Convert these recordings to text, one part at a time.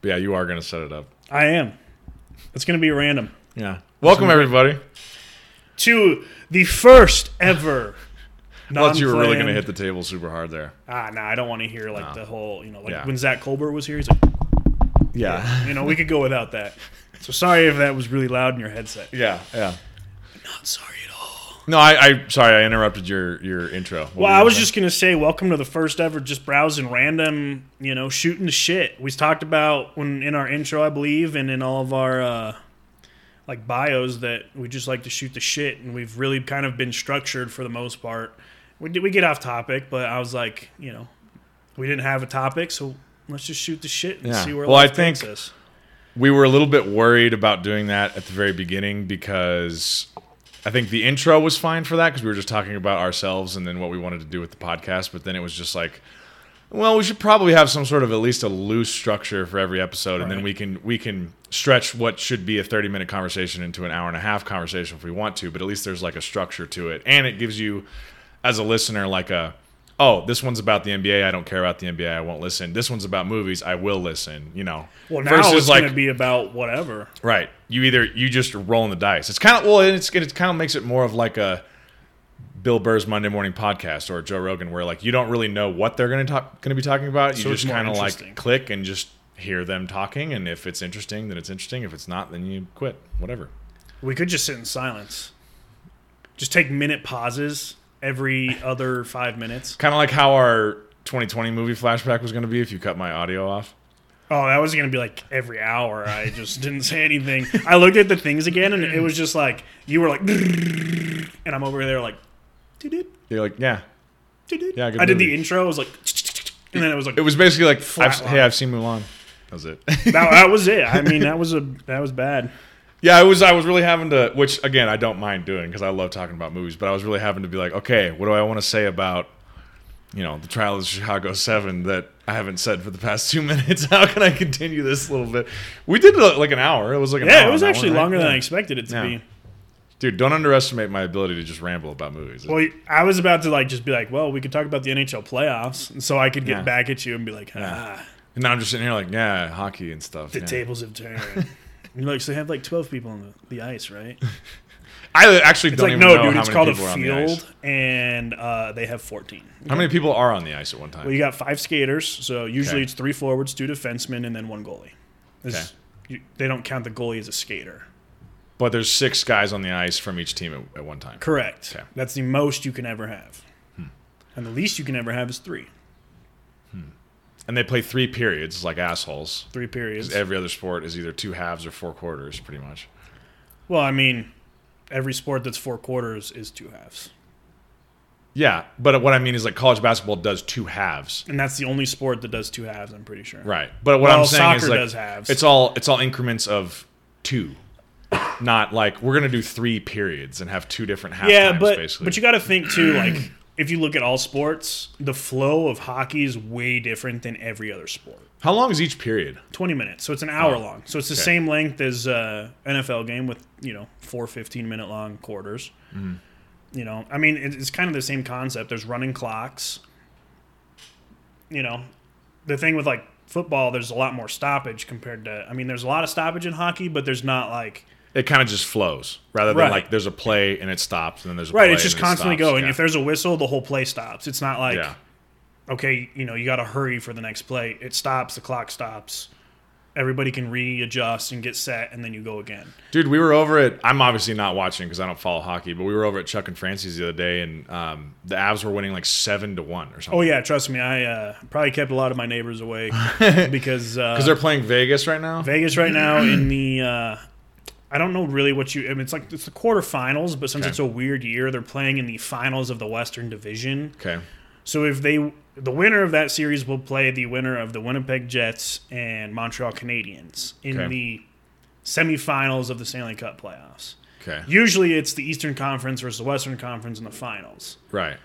But yeah, you are going to set it up. I am. It's going to be random. Yeah. Welcome everybody. To the first ever. Thought you were really going to hit the table super hard there. Ah, nah, I don't want to hear like No. the whole, you know, like Yeah. when Zach Colbert was here, he's like, Yeah. you know, we could go without that. So sorry if that was really loud in your headset. Yeah. Yeah. Not sorry. No, I, I sorry, I interrupted your your intro. What Well, I was just gonna say, welcome to the first ever just browsing random, you know, shooting the shit. We talked about when in our intro, I believe, and in all of our uh, like bios that we just like to shoot the shit, and we've really kind of been structured for the most part. We did we get off topic, but I was like, you know, we didn't have a topic, so let's just shoot the shit and Yeah. see where Well, I life takes think- us. we were a little bit worried about doing that at the very beginning because I think the intro was fine for that because we were just talking about ourselves and then what we wanted to do with the podcast. But then it was just like, well, we should probably have some sort of at least a loose structure for every episode, and then we can we can stretch what should be a thirty minute conversation into an hour and a half conversation if we want to. But at least there's like a structure to it, and it gives you as a listener like a oh this one's about the NBA I don't care about the NBA I won't listen this one's about movies I will listen you know Well, now versus it's like gonna be about whatever. Right. You either you just rolling the dice. It's kind of well, it's it kind of makes it more of like a Bill Burr's Monday Morning Podcast or Joe Rogan, where like you don't really know what they're going to talk going to be talking about. You So it's just kind of like click and just hear them talking, and if it's interesting, then it's interesting. If it's not, then you quit. Whatever. We could just sit in silence. Just take minute pauses every other five minutes. Kind of like how our 2020 movie flashback was going to be if you cut my audio off. Oh, that was gonna be like every hour. I just didn't say anything. I looked at the things again, and it was just like you were like, and I'm over there like, doo-doo, You're like, yeah. doo-doo. Yeah, good I did the intro. I was like, and then it was like, It was basically like, I've, hey, I've seen Mulan. That was it. that, that was it. I mean, that was a that was bad. Yeah, it was. I was really having to, which again, I don't mind doing because I love talking about movies. But I was really having to be like, okay, what do I want to say about, you know, the trial of the Chicago Seven that I haven't said for the past two minutes? How can I continue this a little bit? We did uh, like an hour. It was like an Yeah, hour it was actually one, right? longer than Yeah. I expected it to Yeah. be. Dude, don't underestimate my ability to just ramble about movies. Well, I was about to like just be like, well, we could talk about the NHL playoffs, and so I could get Yeah. back at you and be like, ah, and now I'm just sitting here like, yeah, hockey and stuff. the tables have turned. And like, so they have like 12 people on the, the ice, right? I actually It's don't like, even no, know dude, how it's many called a people are on the ice. field, and uh, they have 14. How many people are on the ice at one time? Well, you got five skaters, so usually Okay. it's three forwards, two defensemen, and then one goalie. This- Okay. you- they don't count the goalie as a skater. but there's six guys on the ice from each team at, at one time. Correct. Okay. That's the most you can ever have. Hmm. And the least you can ever have is three. And they play three periods like assholes. Three periods. Every other sport is either two halves or four quarters, pretty much. well, I mean, every sport that's four quarters is two halves. Yeah, but what I mean is like college basketball does two halves, And that's the only sport that does two halves, I'm pretty sure. right? But what Well, I'm saying soccer is like does halves. it's all it's all increments of two, not like we're gonna do three periods and have two different half Yeah, times, but basically. but you got to think too. Like if you look at all sports, the flow of hockey is way different than every other sport. How long is each period? Twenty minutes, so it's an hour Oh, long. So it's the okay. same length as uh, NFL game with you know four 15 minute long quarters. Mm-hmm. You know, I mean it's kind of the same concept. There's running clocks. You know, the thing with like football, there's a lot more stoppage compared to. I mean, there's a lot of stoppage in hockey, but there's not like It kind of just flows rather than Right. like there's a play and it stops and then there's a right. It's just it constantly stops. going. Yeah. If there's a whistle, the whole play stops. It's not like yeah. okay, you know, you got to hurry for the next play. It stops, the clock stops. Everybody can readjust and get set, and then you go again. Dude, we were over at. I'm obviously not watching because I don't follow hockey, but we were over at Chuck and Francie's the other day, and um, the Avs were winning like seven to one or something. Oh yeah, trust me, I uh, probably kept a lot of my neighbors away because uh, because they're playing Vegas right now. Vegas right now in the. Uh, I don't know really what you. I mean, it's like it's the quarterfinals, but since Okay. it's a weird year, they're playing in the finals of the Western Division. Okay, So if they, the winner of that series will play the winner of the Winnipeg Jets and Montreal Canadiens in Okay. the semifinals of the Stanley Cup playoffs. okay, Usually it's the Eastern Conference versus the Western Conference in the finals. right.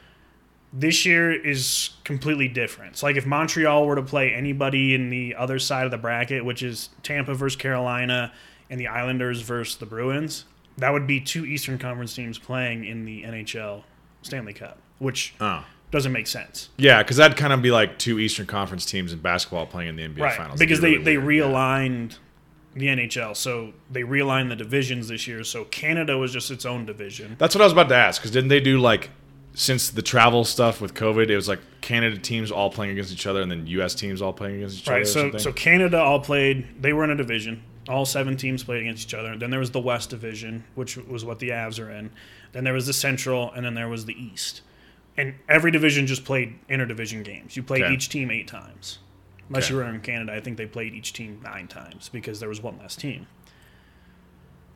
This year is completely different. So like if Montreal were to play anybody in the other side of the bracket, which is Tampa versus Carolina and the Islanders versus the Bruins, that would be two Eastern Conference teams playing in the NHL Stanley Cup, which Oh, doesn't make sense. Yeah, because that'd kind of be like two Eastern Conference teams in basketball playing in the NBA Right. Finals. Because they, be they really weird. realigned the NHL. So they realigned the divisions this year. So Canada was just its own division. That's what I was about to ask. Because didn't they do like since the travel stuff with COVID, it was like Canada teams all playing against each other, and then U.S. teams all playing against each other. Right. So so Canada all played. They were in a division. All seven teams played against each other. Then there was the West Division, which was what the Avs are in. Then there was the Central, and then there was the East. And every division just played interdivision games. You played Okay. each team eight times. Unless Okay. you were in Canada, I think they played each team nine times because there was one less team.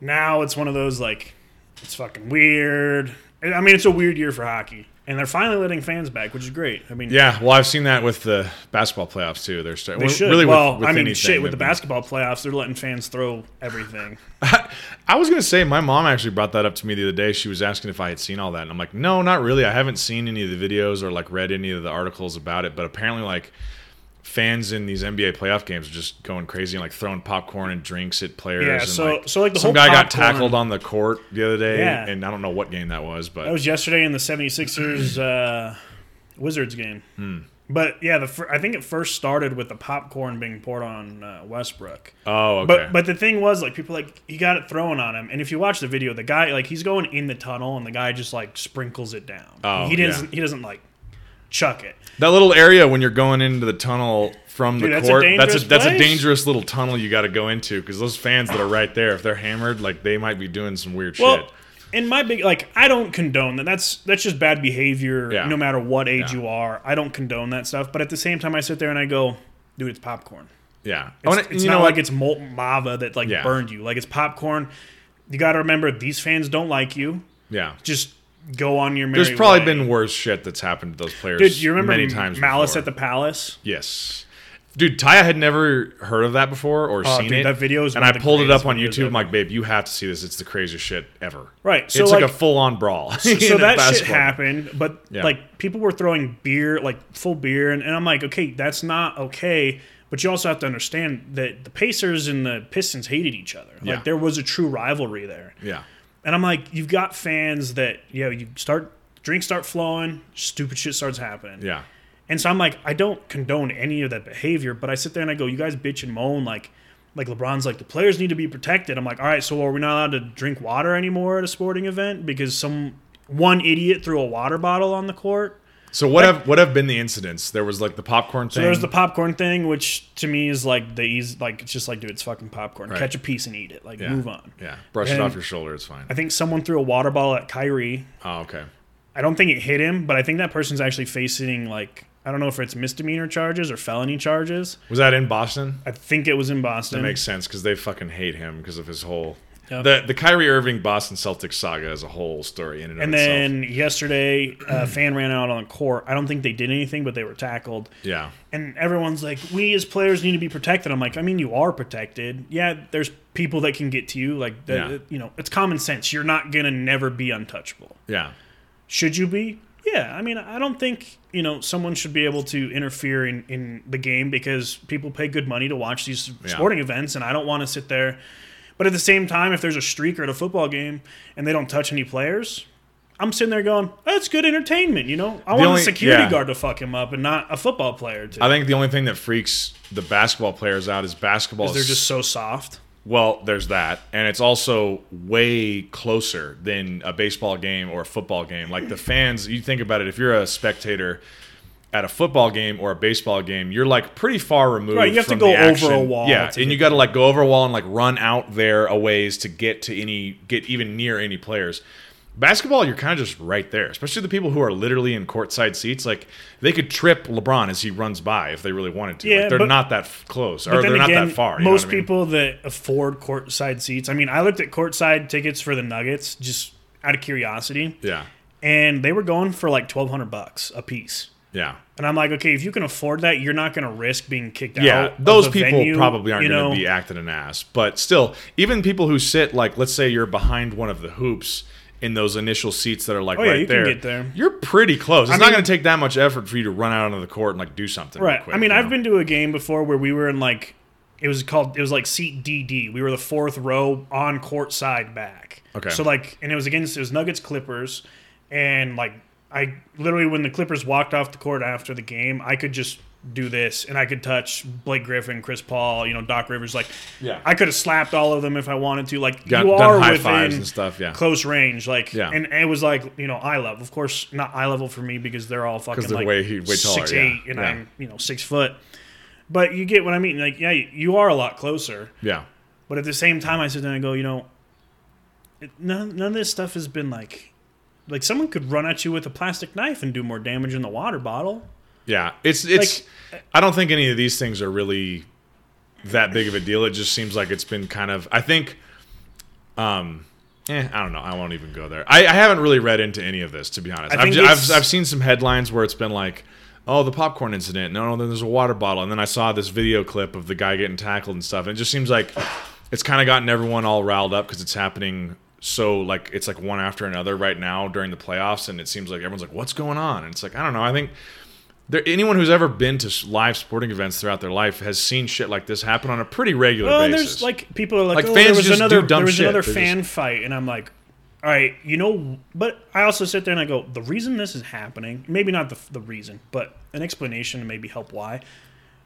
Now it's one of those like it's fucking weird. I mean, it's a weird year for hockey, and they're finally letting fans back, which is great. I mean, yeah, well, I've seen that with the basketball playoffs too. They're starting They should. really well, with I mean, anything, shit. With the basketball playoffs, they're letting fans throw everything. I was gonna say my mom actually brought that up to me the other day. She was asking if I had seen all that, and I'm like, no, not really. I haven't seen any of the videos or like read any of the articles about it. But apparently, like fans in these NBA playoff games are just going crazy and like throwing popcorn and drinks at players. Yeah, and, so- like, so, like, the some whole guy got tackled on the court the other day, Yeah. and I don't know what game that was, but That was yesterday in the 76ers uh, Wizards game. Hmm. But yeah, the I think it first started with the popcorn being poured on uh, Westbrook. oh, okay, But but the thing was like people like he got it thrown on him, and if you watch the video, the guy like he's going in the tunnel, and the guy just like sprinkles it down. Oh, he doesn't yeah. he doesn't like chuck it. That little area when you're going into the tunnel from Dude, the that's a court, that's a dangerous that's a place. dangerous little tunnel you got to go into because those fans that are right there, if they're hammered, like they might be doing some weird Well, shit. in my big like, I don't condone that. That's that's just bad behavior. Yeah. No matter what age Yeah. you are, I don't condone that stuff. But at the same time, I sit there and I go, dude, it's popcorn. Yeah, It's, and it's you not like it's molten lava that like Yeah. burned you. Like it's popcorn. You got to remember these fans don't like you. yeah. Just go on your merry There's probably way. been worse shit that's happened to those players. Dude, you remember many times Malice before. at the Palace? Yes. Dude, Taya had never heard of that before or Oh, seen dude, it. that video is and I pulled it up on YouTube. I'm like, babe, you have to see this. It's the craziest shit ever. Right. So it's like, like, a full on brawl. so a that shit happened, but Yeah. like people were throwing beer, like full beer, and, and I'm like, okay, that's not okay. But you also have to understand that the Pacers and the Pistons hated each other. Yeah. Like there was a true rivalry there. Yeah. And I'm like, you've got fans that, you know, you start drinks start flowing, stupid shit starts happening. Yeah. And so I'm like, I don't condone any of that behavior, but I sit there and I go, you guys bitch and moan like like LeBron's like the players need to be protected. I'm like, all right, so are we not allowed to drink water anymore at a sporting event because some one idiot threw a water bottle on the court? So what have what have been the incidents? There was like the popcorn So thing. there's the popcorn thing, which to me is like the easy, like it's just like, dude, it's fucking popcorn. Right. Catch a piece and eat it. Like, yeah. move on. Yeah. Brush it off your shoulder. It's fine. I think someone threw a water bottle at Kyrie. Oh, okay. I don't think it hit him, but I think that person's actually facing like I don't know if it's misdemeanor charges or felony charges. Was that in Boston? I think it was in Boston. That makes sense because they fucking hate him because of his whole Yep. the the Kyrie Irving Boston Celtics saga is a whole story in and of and then yesterday, uh, a fan ran out on the court. I don't think they did anything, but they were tackled. yeah. And everyone's like, "We as players need to be protected." I'm like, "I mean, you are protected. Yeah, there's people that can get to you. Like, the, Yeah. you know, it's common sense. You're not gonna never be untouchable. Yeah. Should you be? Yeah. I mean, I don't think you know someone should be able to interfere in in the game because people pay good money to watch these Yeah. sporting events, and I don't want to sit there. But at the same time, if there's a streaker at a football game and they don't touch any players, I'm sitting there going, oh, "That's good entertainment." You know, I want only- a security yeah. guard to fuck him up and not a football player to. I think the only thing that freaks the basketball players out is basketball. they're just so soft. Well, there's that, and it's also way closer than a baseball game or a football game. Like the fans, you think about it. If you're a spectator at a football game or a baseball game, you're like pretty far removed. Right, you have to go over a wall Yeah, and you got to like go over a wall and like run out there a ways to get to any, get even near any players. Basketball, you're kind of just right there, especially the people who are literally in courtside seats. Like they could trip LeBron as he runs by if they really wanted to. Yeah, like, they're but- not that f- close, or they're then not that far. most I mean? people that afford courtside seats. I mean, I looked at courtside tickets for the Nuggets just out of curiosity, Yeah, and they were going for like twelve hundred bucks a piece. Yeah. And I'm like, okay, if you can afford that, you're not going to risk being kicked out. Yeah, those people venue, probably aren't you going to be acting an ass. But still, even people who sit like, let's say you're behind one of the hoops in those initial seats that are like Oh, yeah, right you can there, get there. You're pretty close. It's I not going to take that much effort for you to run out onto the court and like do something. Right. quick, I mean, I've know? been to a game before where we were in like it was called it was like seat DD. We were the fourth row on court side back. Okay. So like and it was against it was Nuggets Clippers and like I literally when the Clippers walked off the court after the game, I could just do this and I could touch Blake Griffin, Chris Paul, you know, Doc Rivers. Like, Yeah. I could have slapped all of them if I wanted to. Like, Got- you are high within fives and stuff, yeah. close range. Like, Yeah. and it was like you know eye level. Of course, not eye level for me because they're all fucking they're like way- way taller, six yeah. eight, and Yeah. I'm you know six foot. But you get what I mean. Like, yeah, you are a lot closer. Yeah. But at the same time, I sit there and go, you know, it, none, none of this stuff has been like, like someone could run at you with a plastic knife and do more damage in the water bottle. Yeah, it's it's. I don't think any of these things are really that big of a deal. It just seems like it's been kind of. I think. Um, eh, I don't know. I won't even go there. I, I haven't really read into any of this to be honest. I've, I've I've seen some headlines where it's been like, oh, the popcorn incident. No, no, then there's a water bottle, and then I saw this video clip of the guy getting tackled and stuff. And it just seems like it's kind of gotten everyone all riled up because it's happening so like it's like one after another right now during the playoffs, and it seems like everyone's like, what's going on? And it's like I don't know. I think there, anyone who's ever been to live sporting events throughout their life has seen shit like this happen on a pretty regular Well, and basis. there's like people are like, Like, oh, fans there was just another do dumb there was shit. another They're fan fight, and I'm like, all right, you know, but I also sit there and I go, the reason this is happening, maybe not the the reason, but an explanation to maybe help why.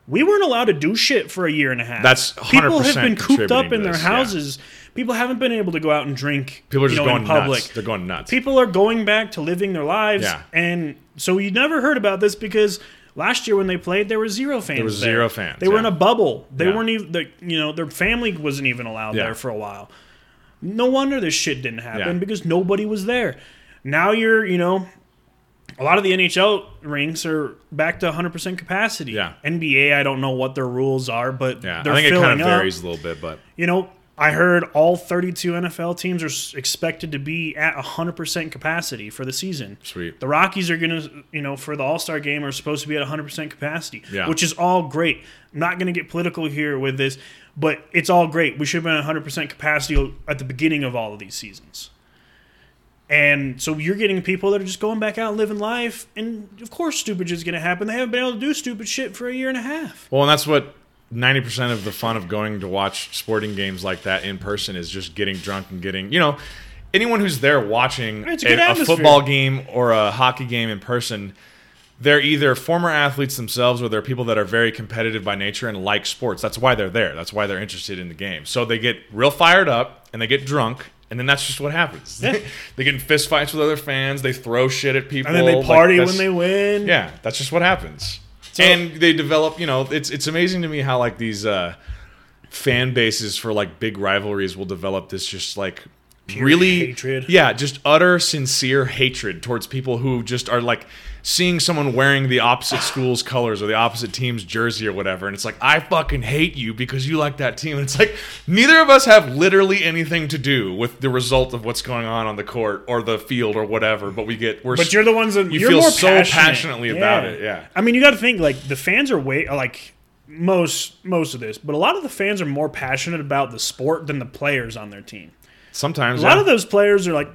We weren't allowed to do shit for a year and a half. That's people 100% People have been cooped up in their this, yeah. houses. People haven't been able to go out and drink. People are just know, going in public. nuts. They're going nuts. People are going back to living their lives, Yeah. and so you never heard about this because last year when they played, there were zero fans. There was zero fans, They were yeah. in a bubble. They Yeah. weren't even. The, you know, their family wasn't even allowed Yeah. there for a while. No wonder this shit didn't happen Yeah. because nobody was there. Now you're, you know, a lot of the NHL rinks are back to 100% capacity. Yeah. NBA, I don't know what their rules are, but yeah, they're I think it kind of up. varies a little bit, but You know, I heard all 32 NFL teams are expected to be at 100% capacity for the season. Sweet. The Rockies are going to, you know, for the All Star game are supposed to be at 100% capacity, Yeah. which is all great. I'm not going to get political here with this, but it's all great. We should have been at 100% capacity at the beginning of all of these seasons. And so you're getting people that are just going back out and living life. And of course, stupid shit's going to happen. They haven't been able to do stupid shit for a year and a half. well, and that's what ninety percent of the fun of going to watch sporting games like that in person is just getting drunk and getting you know anyone who's there watching a a, a football game or a hockey game in person. They're either former athletes themselves or they're people that are very competitive by nature and like sports. That's why they're there. That's why they're interested in the game. So they get real fired up and they get drunk, and then that's just what happens. They get in fist fights with other fans. They throw shit at people. And then they party that's- when they win. yeah, that's just what happens. and they develop, you know, it's it's amazing to me how like these uh fan bases for like big rivalries will develop this just like really hatred. Yeah, just utter sincere hatred towards people who just are like seeing someone wearing the opposite school's colors or the opposite team's jersey or whatever and it's like I fucking hate you because you like that team. And it's like neither of us have literally anything to do with the result of what's going on on the court or the field or whatever, but we get we're But you're the ones that you you're feel so passionate. passionately about it, yeah. I mean, you got to think like the fans are way like most most of this, but a lot of the fans are more passionate about the sport than the players on their team. Sometimes A lot yeah. of those players are like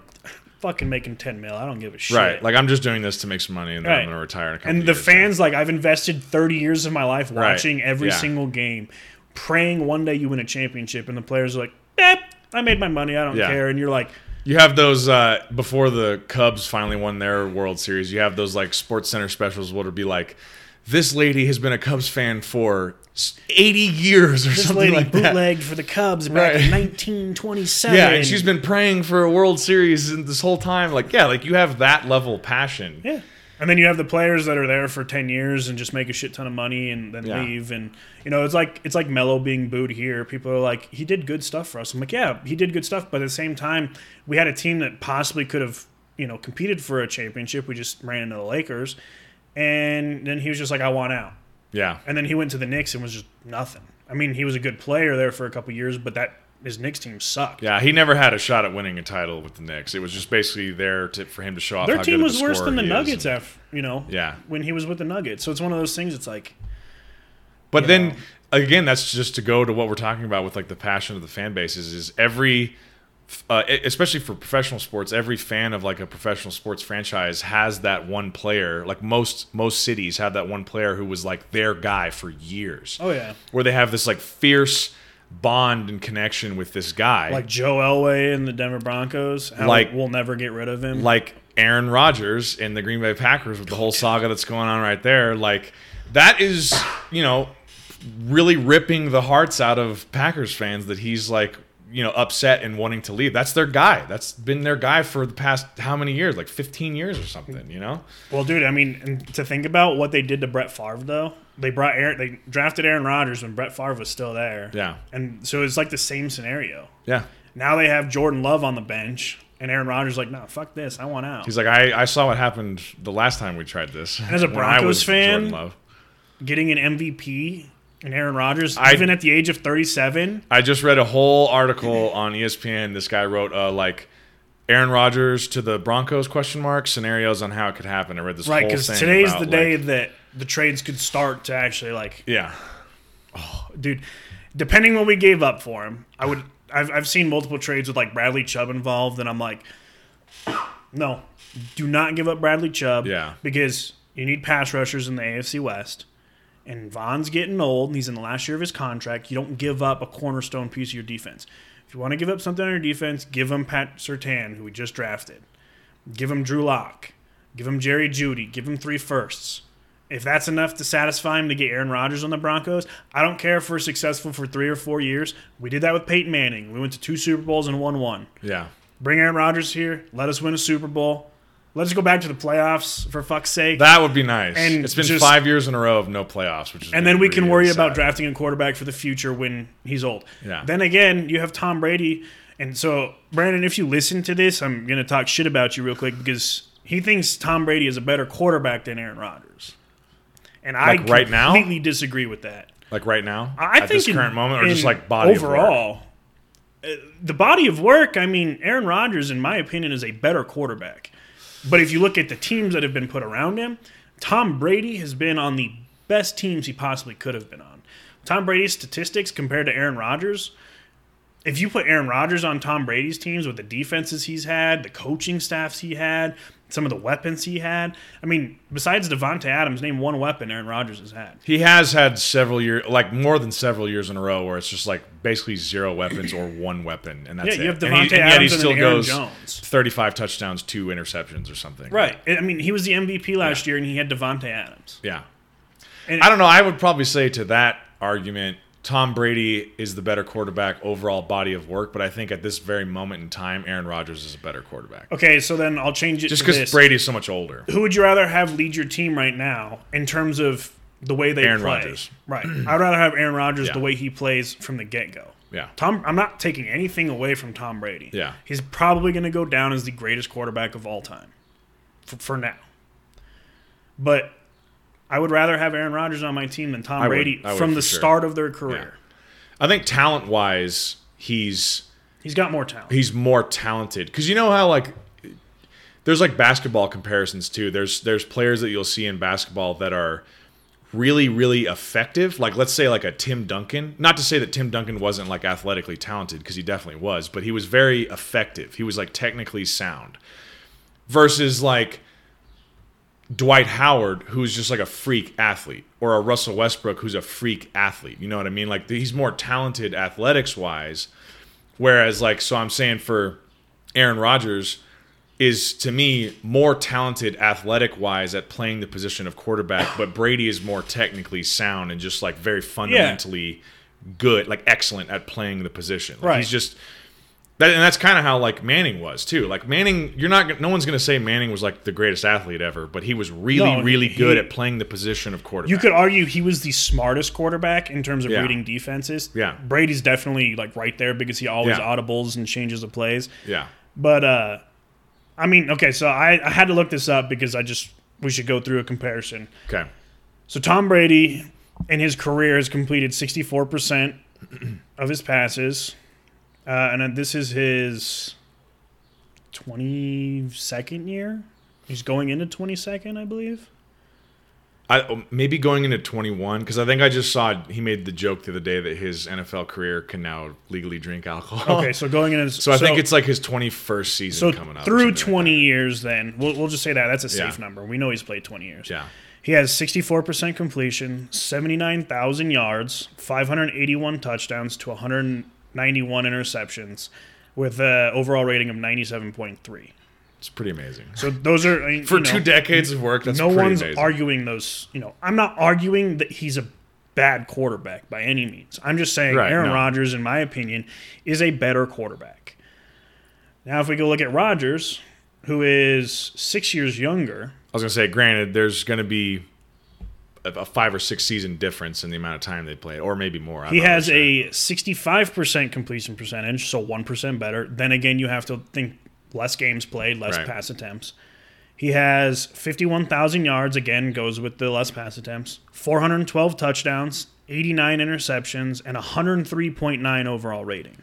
fucking making 10 mil. I don't give a shit. Right. Like I'm just doing this to make some money and then Right. I'm gonna retire in a couple and the fans like I've invested 30 years of my life Right. watching every Yeah. single game, praying one day you win a championship and the players are like, "Eh, I made my money. I don't Yeah. care." And you're like, You have those uh, before the Cubs finally won their World Series. You have those like Sports Center specials where it'll be like, "This lady has been a Cubs fan for 80 years" or "This something lady like that. bootlegged for the Cubs back Right. in 1927." Yeah, and she's been praying for a World Series this whole time. Like, yeah, like you have that level of passion. Yeah. And then you have the players that are there for ten years and just make a shit ton of money and then Yeah. leave. And you know, it's like it's like Melo being booed here. People are like, he did good stuff for us. I'm like, yeah, he did good stuff, but at the same time, we had a team that possibly could have, you know, competed for a championship. We just ran into the Lakers. And then he was just like, I want out. Yeah. And then he went to the Knicks and was just nothing. I mean, he was a good player there for a couple years, but that his Knicks team sucked. Yeah, he never had a shot at winning a title with the Knicks. It was just basically there to, for him to show off. Their team was worse than the. Nuggets, af you know, Yeah. when he was with the Nuggets. So it's one of those things. It's like, But then know. again, that's just to go to what we're talking about with like the passion of the fan bases is every, uh, especially for professional sports, every fan of like a professional sports franchise has that one player. Like most most cities have that one player who was like their guy for years. oh yeah. Where they have this like fierce bond and connection with this guy. like Joe Elway and the Denver Broncos. How Like- we'll never get rid of him. like Aaron Rodgers and the Green Bay Packers with the whole saga that's going on right there. Like that is, you know, really ripping the hearts out of Packers fans that he's like, you know, upset and wanting to leave. That's their guy. That's been their guy for the past how many years? Like 15 years or something, you know? Well, dude, I mean, to think about what they did to Brett Favre, though, they brought Aaron, they drafted Aaron Rodgers when Brett Favre was still there. Yeah. And so it's like the same scenario. Yeah. Now they have Jordan Love on the bench, and Aaron Rodgers like, no, fuck this, I want out. He's like, I, I saw what happened the last time we tried this. as a Broncos fan, Jordan Love. Getting an MVP and Aaron Rodgers, I- even at the age of 37, I just read a whole article on ESPN. This guy wrote uh, like Aaron Rodgers to the Broncos question mark scenarios on how it could happen. I read this right? whole Because today's about, the day like- that the trades could start to actually like yeah, Oh, dude. Depending what we gave up for him, I would. I've I've seen multiple trades with like Bradley Chubb involved, and I'm like, no, do not give up Bradley Chubb. Yeah. because you need pass rushers in the AFC West, and Von's getting old. and He's in the last year of his contract. You don't give up a cornerstone piece of your defense. If you want to give up something on your defense, give him Pat Surtain, who we just drafted. Give him Drew Lock. Give him Jerry Jeudy. Give him three firsts. If that's enough to satisfy him to get Aaron Rodgers on the Broncos, I don't care if we're successful for three or four years. We did that with Peyton Manning. We went to two Super Bowls and won one. yeah. Bring Aaron Rodgers here. Let us win a Super Bowl. Let us go back to the playoffs for fuck's sake. That would be nice. And it's been just- five years in a row of no playoffs, which is and then we can worry about drafting a quarterback for the future when he's old. Yeah. Then again, you have Tom Brady. And so, Brandon, if you listen to this, I'm going to talk shit about you real quick because he thinks Tom Brady is a better quarterback than Aaron Rodgers. And I Like right now? completely disagree with that. like right now I at think this in- current moment, or just like body of work? overall, uh, the body of work. I mean, Aaron Rodgers, in my opinion, is a better quarterback. But if you look at the teams that have been put around him, Tom Brady has been on the best teams he possibly could have been on. Tom Brady's statistics compared to Aaron Rodgers. If you put Aaron Rodgers on Tom Brady's teams with the defenses he's had, the coaching staffs he had, some of the weapons he had, I mean, besides Davante Adams, name one weapon Aaron Rodgers has had. He has had several years, like more than several years in a row, where it's just like basically zero weapons or one weapon, and that's Yeah, it. you have And he- Davante and yet Adams he still goes Jones. 35 touchdowns, two interceptions, or something. Right. I mean, he was the MVP last year, and he had Davante Adams. Yeah. And I don't know. I would probably say to that argument, Tom Brady is the better quarterback overall body of work, but I think at this very moment in time, Aaron Rodgers is a better quarterback. Okay, so then I'll change it Just because this. Brady's so much older. Who would you rather have lead your team right now in terms of the way they Aaron play? Rodgers. Right. I'd rather have Aaron Rodgers Yeah. the way he plays from the get go. Yeah. Tom, I'm not taking anything away from Tom Brady. Yeah. He's probably going to go down as the greatest quarterback of all time for, for now. But I would rather have Aaron Rodgers on my team than Tom I. Brady would from the sure. start of their career. I think talent wise, he's He's got more talent. he's more talented because you know how like there's like basketball comparisons too. There's there's players that you'll see in basketball that are really really effective. Like let's say like a Tim Duncan. Not to say that Tim Duncan wasn't like athletically talented because he definitely was, but he was very effective. He was like technically sound. Versus like Dwight Howard, who's just like a freak athlete, or a Russell Westbrook, who's a freak athlete. You know what I mean? Like he's more talented athletics wise. Whereas, like, so I'm saying for Aaron Rodgers is to me more talented athletic wise at playing the position of quarterback, but Brady is more technically sound and just like very fundamentally good, like excellent at playing the position. Like, Right. He's just that, and that's kind of how like Manning was too. Like Manning, you're not no one's going to say Manning was like the greatest athlete ever, but he was really No, really he- good at playing the position of quarterback. You could argue he was the smartest quarterback in terms of Yeah. reading defenses. Yeah. Brady's definitely like right there because he always Yeah. audibles and changes the plays. yeah. But uh I mean, okay, so I, I had to look this up because I just we should go through a comparison. Okay. So Tom Brady in his career has completed 64% of his passes. Uh, and this is his 22nd year. He's going into 22nd, I believe. I um, maybe going into 21 because I think I just saw he made the joke the other day that his NFL career can now legally drink alcohol. Okay, so going into So I think it's like his 21st season so coming up. through 20 like years. Then we'll, we'll just say that that's a safe Yeah. number. We know he's played 20 years. Yeah. He has 64% completion, 79,000 yards, 581 touchdowns to 191 interceptions, with an overall rating of 97.3. It's pretty amazing. So those are I mean, For you know, two decades of work, that's no one's amazing. arguing those. You know, I'm not arguing that he's a bad quarterback by any means. I'm just saying Right, Aaron no. Rodgers, in my opinion, is a better quarterback. Now, if we go look at Rodgers, who is six years younger, I was gonna say, granted, there's gonna be a, five or six season difference in the amount of time they played, or maybe more. I'm he has sure. a 65% completion percentage, so 1% better. Then again, you have to think less games played, less Right. pass attempts. He has 51,000 yards, again, goes with the less pass attempts, 412 touchdowns, 89 interceptions, and 103.9 overall rating.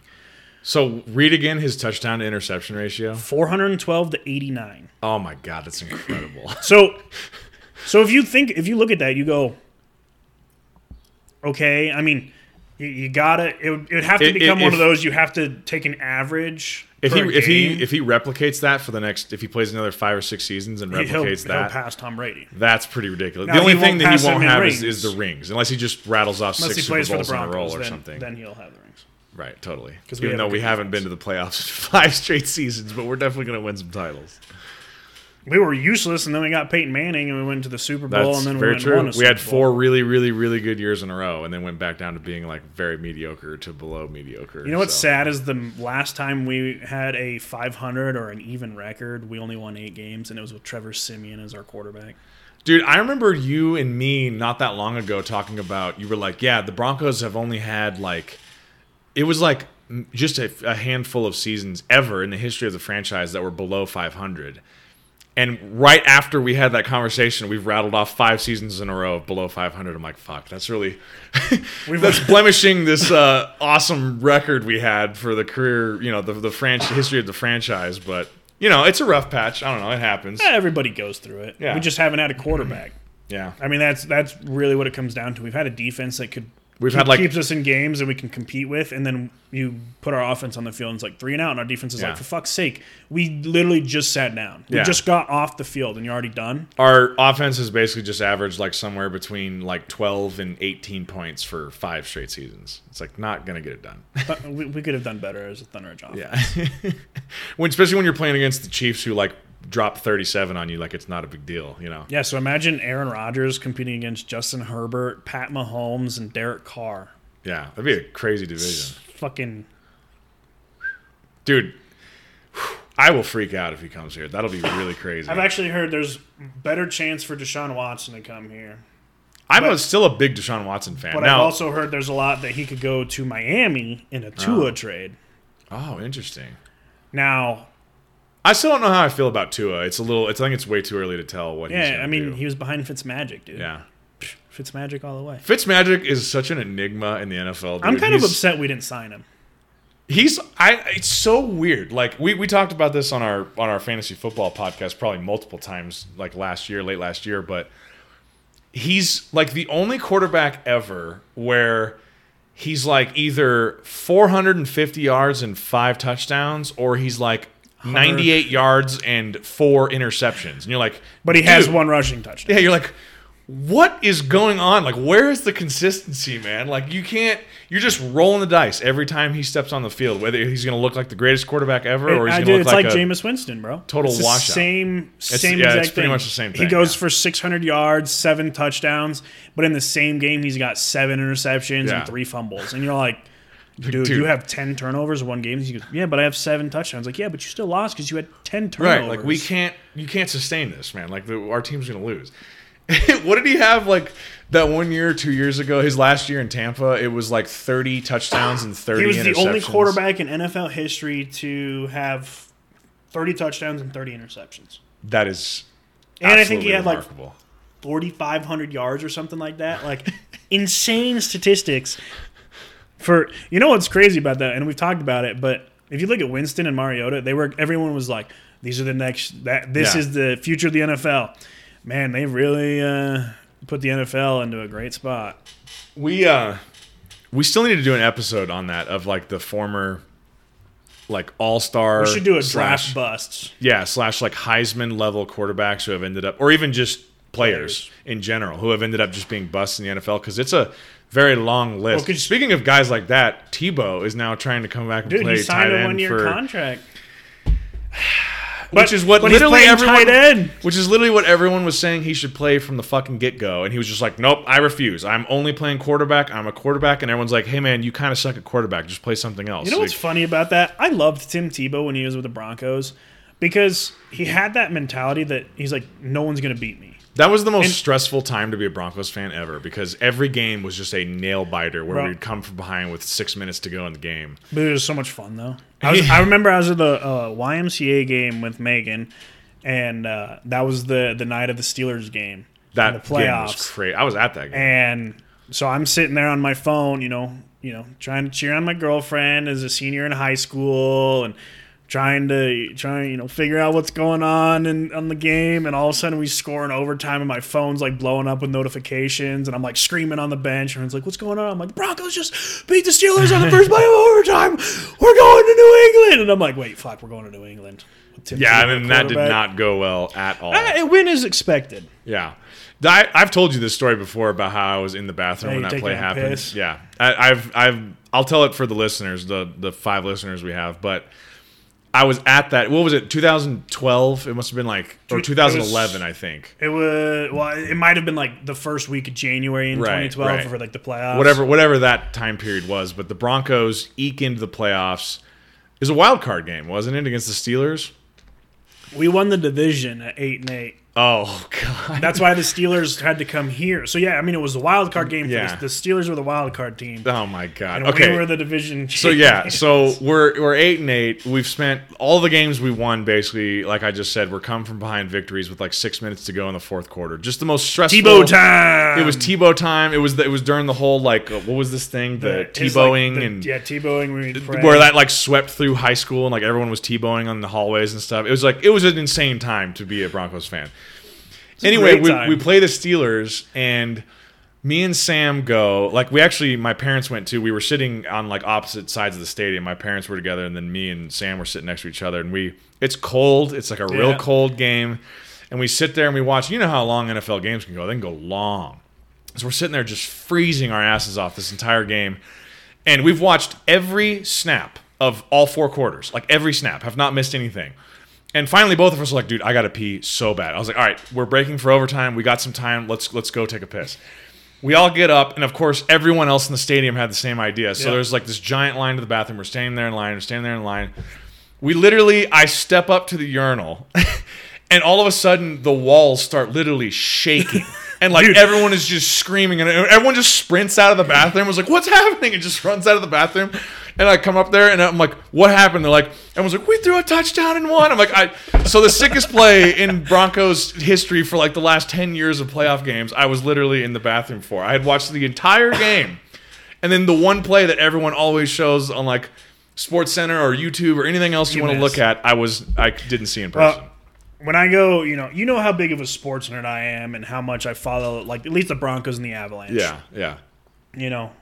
So read again his touchdown to interception ratio. 412 to 89. Oh my god, that's incredible. So, so if you think, if you look at that, you go, okay. I mean, you, you gotta. It would, it would have to If- become one of those. You have to take an average. if he if he if he replicates that for the next if he plays another five or six seasons and he'll, replicates he'll that, pass Tom Brady. that's pretty ridiculous. Now, the only thing that he won't have is, is the rings, unless he just rattles off Unless six Super Bowls in a row or then, something. then he'll have the rings. right, totally. 'Cause we Even though we haven't been to the playoffs five straight seasons, but we're definitely going to win some titles. We were useless, and then we got Peyton Manning, and we went to the Super Bowl, That's and then we very went true. We had Bowl. four really, really, really good years in a row, and then went back down to being like very mediocre to below mediocre. You know what's so. sad is the last time we had a 500 or an even record, we only won eight games, and it was with Trevor Siemian as our quarterback. Dude, I remember you and me not that long ago talking about you were like, yeah, the Broncos have only had like it was like just a, a handful of seasons ever in the history of the franchise that were below 500. And right after we had that conversation, we've rattled off five seasons in a row of below 500. I'm like, fuck, that's really that's blemishing this uh, awesome record we had for the career, you know, the the franch- history of the franchise. But you know, it's a rough patch. I don't know, it happens. Eh, Everybody goes through it. Yeah. We just haven't had a quarterback. Yeah, I mean, that's that's really what it comes down to. We've had a defense that could We've keep- had, like- keeps us in games and we can compete with, and then you put our offense on the field and it's like three and out, and our defense is Yeah. like, for fuck's sake, we literally just sat down. We Yeah. just got off the field, and you're already done. our offense has basically just averaged like somewhere between like 12 and 18 points for five straight seasons. It's like not gonna get it done. But we, we could have done better as a Thunder Edge offense. Yeah, when especially when you're playing against the Chiefs who like drop 37 on you, like it's not a big deal, you know. Yeah, so imagine Aaron Rodgers competing against Justin Herbert, Pat Mahomes, and Derek Carr. Yeah, that'd be a crazy division, Fucking dude. I will freak out if he comes here. That'll be really crazy. I've actually heard there's better chance for Deshaun Watson to come here. I'm a, still a big Deshaun Watson fan. But now, I've also heard there's a lot that he could go to Miami in a Tua oh. trade. oh, interesting. Now, I still don't know how I feel about Tua. It's a little. It's, I think it's way too early to tell what. he's yeah, I mean, do. he was behind Fitzmagic, dude. yeah. Fitzmagic all the way. Fitzmagic is such an enigma in the NFL. Dude. I'm kind of upset we didn't sign him. He's I. It's so weird. Like we, we talked about this on our on our fantasy football podcast probably multiple times, like last year, late last year. But he's like the only quarterback ever where he's like either 450 yards and five touchdowns, or he's like 98 yards and four interceptions. And you're like, But he has one rushing touchdown. Yeah, you're like, what is going on? Like, where is the consistency, man? Like, you can't. You're just rolling the dice every time he steps on the field. Whether he's going to look like the greatest quarterback ever, or he's going to look It's like, like, Jameis Winston, bro. total it's washout. Same, same yeah, exact it's pretty thing. much the same thing. He goes yeah. for 600 yards, seven touchdowns, but in the same game, he's got seven interceptions Yeah. and three fumbles, and you're like. Dude, Dude. you have ten turnovers in one game. He goes, "Yeah, but I have seven touchdowns." Like, yeah, but you still lost because you had ten turnovers. right. Like, we can't. You can't sustain this, man. Like, the, our team's going to lose. what did he have? Like that one year, two years ago, his last year in Tampa, it was like 30 touchdowns and 30. He was the only quarterback in NFL history to have thirty touchdowns and thirty interceptions. That is. And I think he had, like, remarkable. 4,500 yards or something like that. Like insane statistics. For you know what's crazy about that, and we've talked about it, but if you look at Winston and Mariota, they were everyone was like, "These are the next. That this Yeah. is the future of the NFL." Man, they really uh, put the NFL into a great spot. We uh we still need to do an episode on that of like the former like all star. We should do a draft busts. Yeah, slash like Heisman level quarterbacks who have ended up, or even just players, Players. in general who have ended up just being busts in the NFL because it's a very long list. Well, 'cause- Speaking of guys like that, Tebow is now trying to come back and Dude, play he signed tight a end one year for. contract. which is what but literally playing everyone, tight end. which is literally what everyone was saying he should play from the fucking get go, and he was just like, "Nope, I refuse. I'm only playing quarterback. I'm a quarterback." And everyone's like, "Hey, man, you kind of suck at quarterback. Just play something else." You know what's funny about that? I loved Tim Tebow when he was with the Broncos because he had that mentality that he's like, no one's gonna beat me. That was the most and- stressful time to be a Broncos fan ever because every game was just a nail biter where Bro. we'd come from behind with six minutes to go in the game. But it was so much fun though. I, was, I remember I was at the uh, YMCA game with Megan, and uh, that was the the night of the Steelers game. That in the game was crazy. I was at that game. And so I'm sitting there on my phone, you know, you know, trying to cheer on my girlfriend as a senior in high school and trying to trying, you know, figure out what's going on in on the game and all of a sudden we score in overtime and my phone's like blowing up with notifications and I'm like screaming on the bench and it's like, What's going on? I'm like, the Broncos just beat the Steelers on the first play of overtime. We're going to New England and I'm like, Wait, fuck, we're going to New England. Yeah, and then that did not go well at all. Uh, a win is expected. Yeah. I, I've told you this story before about how I was in the bathroom Yeah, when that play happened. piss. Yeah, I, I've I've I'll tell it for the listeners, the the five listeners we have. But I was at that. What was it? 2012. It must have been like or It was- 2011, I think. It was well. It might have been like the first week of January in Right, 2012 right. for like the playoffs. Whatever whatever that time period was. But the Broncos eke into the playoffs. It was a wild card game, wasn't it, against the Steelers? We won the division at eight and eight. Oh God. That's why the Steelers had to come here. So yeah, I mean it was a wild card game. For Yeah. the, the Steelers were the wild card team, Oh my God. and okay. we were the division. So yeah, so we're we're eight and eight. We've spent all the games we won basically, like I just said, we're come from behind victories with like six minutes to go in the fourth quarter. Just the most stressful. Tebow time. It was Tebow time. It was the, it was during the whole like uh, what was this thing the, like Tebowing the- and yeah, Tebowing. We where that like swept through high school and like everyone was Tebowing on the hallways and stuff. It was like it was an insane time to be a Broncos fan. Anyway, we, we play the Steelers and me and Sam go like we actually my parents went to we were sitting on like opposite sides of the stadium. My parents were together and then me and Sam were sitting next to each other and we it's cold. It's like a real Yeah. cold game. And we sit there and we watch. You know how long NFL games can go. They can go long. So we're sitting there just freezing our asses off this entire game. And we've watched every snap of all four quarters, like every snap, have not missed anything. And finally, both of us were like, "Dude, I gotta pee so bad." I was like, "All right, we're breaking for overtime. We got some time. Let's let's go take a piss." We all get up, and of course, everyone else in the stadium had the same idea. So Yeah. there's like this giant line to the bathroom. We're standing there in line. We're standing there in line. We literally, I step up to the urinal, and all of a sudden, the walls start literally shaking. And like everyone is just screaming, and everyone just sprints out of the bathroom. Was like, "What's happening?" And just runs out of the bathroom. And I come up there, and I'm like, "What happened?" They're like, "Everyone's like, we threw a touchdown and won." I'm like, "I." So the sickest play in Broncos history for like the last ten years of playoff games, I was literally in the bathroom for. I had watched the entire game, and then the one play that everyone always shows on like Sports Center or YouTube or anything else you, You want to look at, I was I didn't see in uh, person. Well, when I go, you know, you know how big of a sports nerd I am, and how much I follow, like at least the Broncos and the Avalanche. yeah, yeah. you know,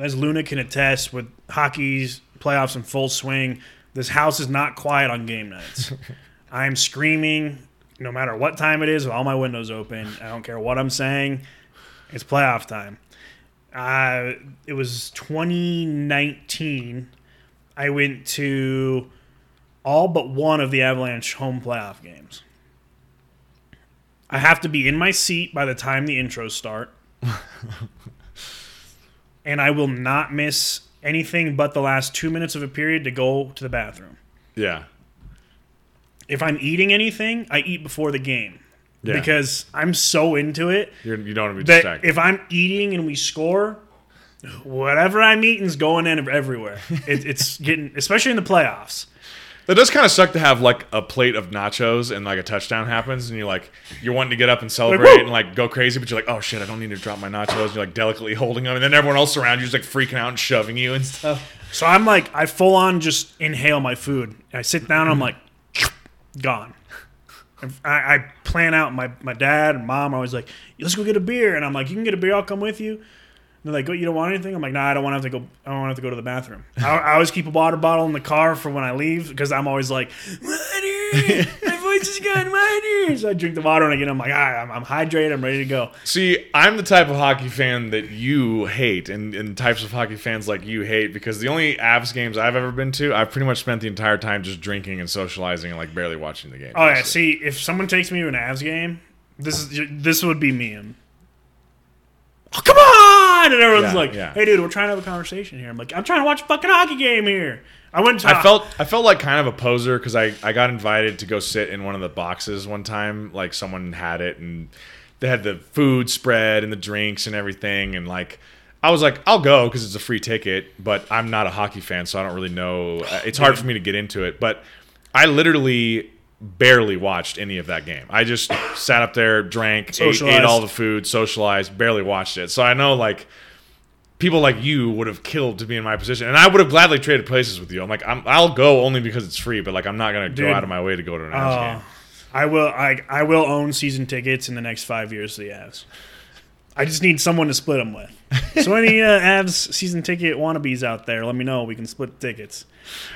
as Luna can attest, with hockey's playoffs in full swing, this house is not quiet on game nights. I'm screaming no matter what time it is, with all my windows open. I don't care what I'm saying. It's playoff time. Uh, it was 2019. I went to all but one of the Avalanche home playoff games. I have to be in my seat by the time the intros start and I will not miss anything but the last two minutes of a period to go to the bathroom. Yeah. If I'm eating anything, I eat before the game Yeah. because I'm so into it You're, you don't want to be distracted. if I'm eating and we score, whatever I'm eating's going in everywhere. it, it's getting, especially in the playoffs. That does kind of suck to have like a plate of nachos and like a touchdown happens and you're like you're wanting to get up and celebrate woo! and like go crazy, but you're like, oh shit, I don't need to drop my nachos. You're like delicately holding them, and then everyone else around you is like freaking out and shoving you and stuff. So I'm like, I full on just inhale my food. I sit down, I'm like, gone. I, I plan out. My, my dad and mom are always like, let's go get a beer, and I'm like, you can get a beer. I'll come with you. They're like, "Oh, you don't want anything?" I'm like, "Nah, I don't want to have to go. I don't want to have to go to the bathroom. I, I always keep a water bottle in the car for when I leave because I'm always like, "Water, my voice Texas got minor. So I drink the water and I get. I'm like, all right, I'm, I'm hydrated. I'm ready to go. See, I'm the type of hockey fan that you hate, and, and types of hockey fans like you hate because the only Avs games I've ever been to, I've pretty much spent the entire time just drinking and socializing and like barely watching the game. Oh yeah. See, if someone takes me to an Avs game, this is this would be me. Oh, come on! And everyone's Yeah, like, yeah. "Hey, dude, we're trying to have a conversation here." I'm like, "I'm trying to watch a fucking hockey game here." I went to. I felt I felt like kind of a poser because I, I got invited to go sit in one of the boxes one time. Like someone had it and they had the food spread and the drinks and everything. And like I was like, I'll go because it's a free ticket. But I'm not a hockey fan, so I don't really know. uh, It's hard for me to get into it. But I literally barely watched any of that game. I just sat up there, drank, ate, ate all the food, socialized, barely watched it. So I know like people like you would have killed to be in my position, and I would have gladly traded places with you. I'm like, I'm, I'll go only because it's free, but like, I'm not gonna Dude. go out of my way to go to an Avs Uh, game. I will. I I will own season tickets in the next five years to the Avs. I just need someone to split them with. So any uh, Avs season ticket wannabes out there, let me know. We can split tickets.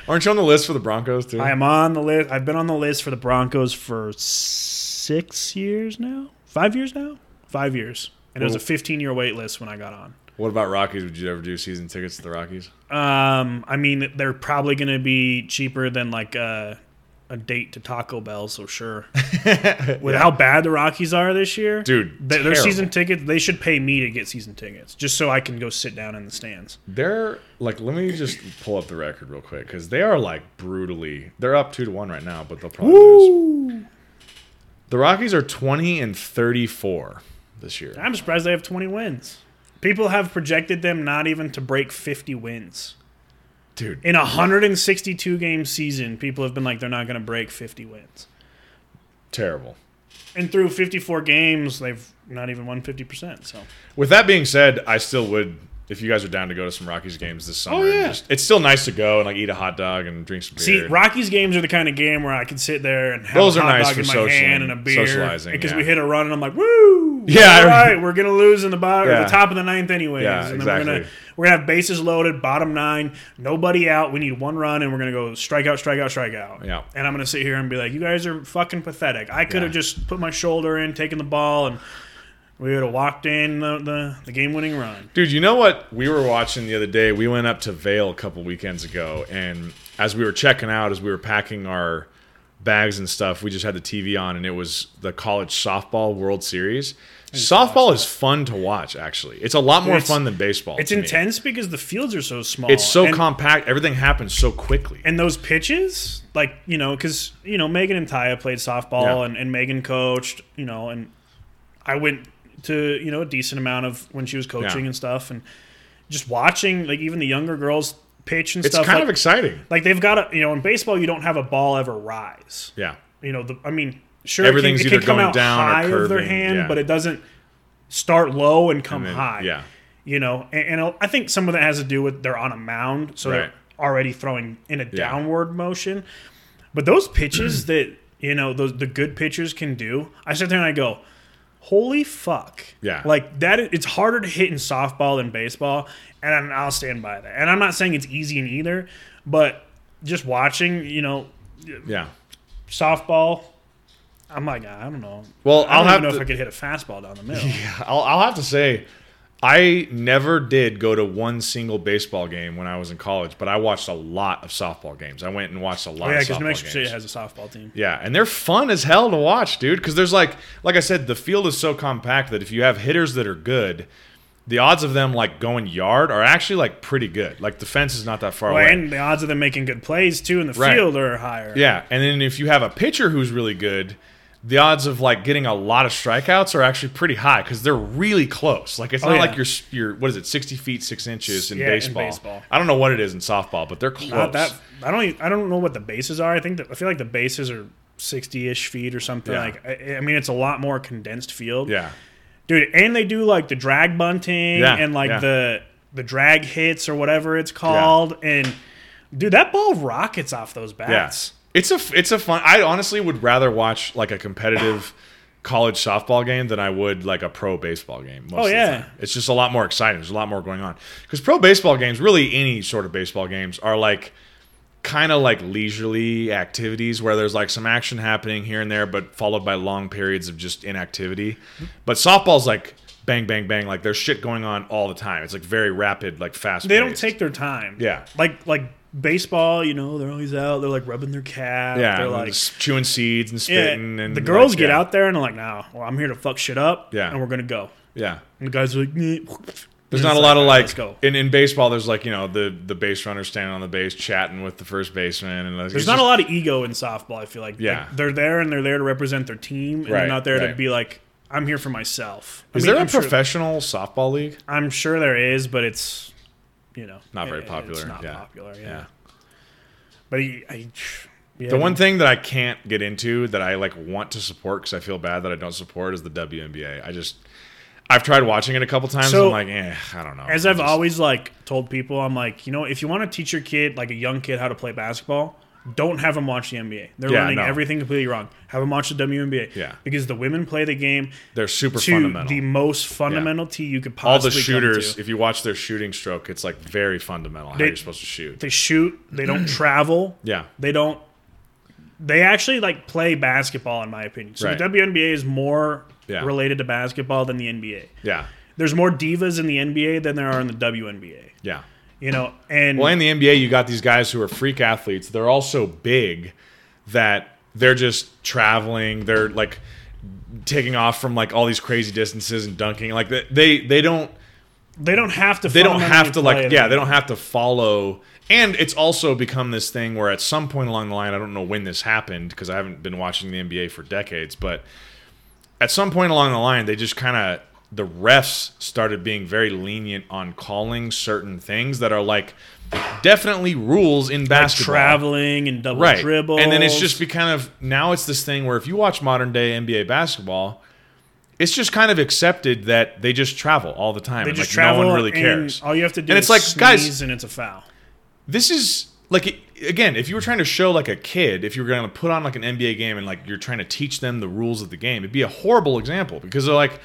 Aren't you on the list for the Broncos too? I am on the list. I've been on the list for the Broncos for six years now. Five years now. Five years. And it was a 15 year wait list when I got on. what about Rockies? Would you ever do season tickets to the Rockies? Um, I mean, they're probably going to be cheaper than like a, a date to Taco Bell, so sure. With how bad the Rockies are this year, Dude, th- their season tickets, they should pay me to get season tickets just so I can go sit down in the stands. They're like, let me just pull up the record real quick because they are like brutally. They're up two to one right now, but they'll probably lose. The Rockies are 20 and 34 this year. I'm surprised they have 20 wins. People have projected them not even to break 50 wins. Dude, In a 162 game season, people have been like, they're not going to break 50 wins. terrible. And through 54 games, they've not even won 50%. So With that being said, I still would, if you guys are down to go to some Rockies games this oh, summer. Oh, yeah. just- it's still nice to go and like eat a hot dog and drink some beer. See, Rockies games are the kind of game where I can sit there and have Those a are nice dog for in my social- hand and a beer socializing, because yeah. we hit a run and I'm like, woo! Yeah, all right, we're gonna lose in the bottom, Yeah. the top of the ninth anyways. Yeah, and then we're gonna exactly. we're gonna have bases loaded, bottom nine, nobody out. We need one run, and we're gonna go strike out, strike out, strike out. Yeah. and I'm gonna sit here and be like, you guys are fucking pathetic. I could have Yeah. just put my shoulder in, taken the ball, and we would have walked in the the, the game winning run. Dude, you know what we were watching the other day? We went up to Vail a couple weekends ago, and as we were checking out, as we were packing our bags and stuff, we just had the TV on, and it was the college softball World Series. Softball is fun to watch, actually. It's a lot more It's- fun than baseball. It's to me. intense because the fields are so small. It's so and- compact. Everything happens so quickly. and those pitches, like you know, because you know Megan and Taya played softball, Yeah. and, and Megan coached, you know, and I went to you know a decent amount of when she was coaching Yeah. and stuff, and just watching like even the younger girls pitch and It's stuff. It's kind like, of exciting. like they've got a you know in baseball you don't have a ball ever rise. Yeah. You know, the, I mean, sure, Everything's it can, it either can going down or high of their curving, hand, yeah. but it doesn't start low and come And then- high Yeah. you know and, and i think some of that has to do with they're on a mound so Right. they're already throwing in a Yeah. downward motion but those pitches that you know those the good pitchers can do i sit there and i go holy fuck Yeah. like that it's harder to hit in softball than baseball and i'll stand by that and i'm not saying it's easy in either but just watching you know Yeah. softball i'm like i don't know Well, i I'll don't have even know to. if i could hit a fastball down the middle I'll, I'll have to say, I never did go to one single baseball game when I was in college, but I watched a lot of softball games. I went and watched a lot oh, yeah because new mexico state has a softball team yeah, and they're fun as hell to watch, dude. Because there's like, like I said, the field is so compact that if you have hitters that are good, the odds of them like going yard are actually like pretty good. Like the fence is not that far Well, away. and the odds of them making good plays too in the Right. field are higher. Yeah, and then if you have a pitcher who's really good, the odds of like getting a lot of strikeouts are actually pretty high because they're really close. Like it's Oh, not yeah. like you're you're what is it, sixty feet six inches in, Yeah, in baseball. baseball. I don't know what it is in softball, but they're close. Not that I don't even, I don't know what the bases are. I think that I feel like the bases are sixty ish feet or something. Yeah. Like I, I mean, it's a lot more condensed field. yeah, dude. And they do like the drag bunting and like the the drag hits or whatever it's called. And dude, that ball rockets off those bats. It's a it's a fun. I honestly would rather watch like a competitive college softball game than I would like a pro baseball game. Most Oh, of the yeah. time. it's just a lot more exciting. There's a lot more going on because pro baseball games, really any sort of baseball games, are like kind of like leisurely activities where there's like some action happening here and there, but followed by long periods of just inactivity. Mm-hmm. But softball's like bang, bang, bang. Like there's shit going on all the time. It's like very rapid, like fast. They don't take their time. Yeah. Like like baseball, you know, they're always out. They're like rubbing their calf. Yeah, They're like chewing seeds and yeah, spitting. and the girls like, get yeah. out there and they're like, "Nah, well, I'm here to fuck shit up. Yeah. and we're gonna go." Yeah. And the guys are like, "Nyeh." There's not a lot of like let's go. in, in baseball. There's like you know the the base runner standing on the base chatting with the first baseman, and like, There's not a lot of ego in softball. I feel like Yeah. Like, they're there and they're there to represent their team, and Right, they're not there to be like, "I'm here for myself." I Is mean, there a I'm sure- professional softball league? I'm sure there is, but it's you know Not very popular, It's not yeah. popular. Yeah. Yeah. But he, I, yeah, The one thing that I can't get into that I like want to support because I feel bad that I don't support is the WNBA. I just I've tried watching it a couple times. So- and I'm like, eh, I don't know. As I've just- always like told people, I'm like, you know, if you want to teach your kid, like a young kid, how to play basketball, don't have them watch the NBA. They're Yeah, learning no. everything completely wrong. Have them watch the WNBA. Yeah. because the women play the game they're super to fundamental. the most fundamental tee you could possibly. All the shooters, if you watch their shooting stroke, it's like very fundamental how They- you're supposed to shoot. They shoot. They don't travel. Yeah, They don't. They actually like play basketball, in my opinion. So Right. the WNBA is more Yeah. related to basketball than the NBA. yeah, There's more divas in the NBA than there are in the WNBA. yeah. You know, and Well, in the NBA, you got these guys who are freak athletes. They're all so big that they're just traveling. They're like taking off from like all these crazy distances and dunking. Like they they, they don't they don't have to. they don't have to like yeah they don't have to follow. And it's also become this thing where at some point along the line, I don't know when this happened because I haven't been watching the NBA for decades, but at some point along the line, they just kind of the refs started being very lenient on calling certain things that are like definitely rules in Like basketball. traveling and double right. dribbles. And then it's just be kind of now it's this thing where if you watch modern day NBA basketball, it's just kind of accepted that they just travel all the time. they just like travel. no one really cares. All you have to do And is it's like, guys- and it's a foul. This is like it- again, if you were trying to show like a kid, if you were going to put on like an NBA game and like you're trying to teach them the rules of the game, it'd be a horrible example because they're like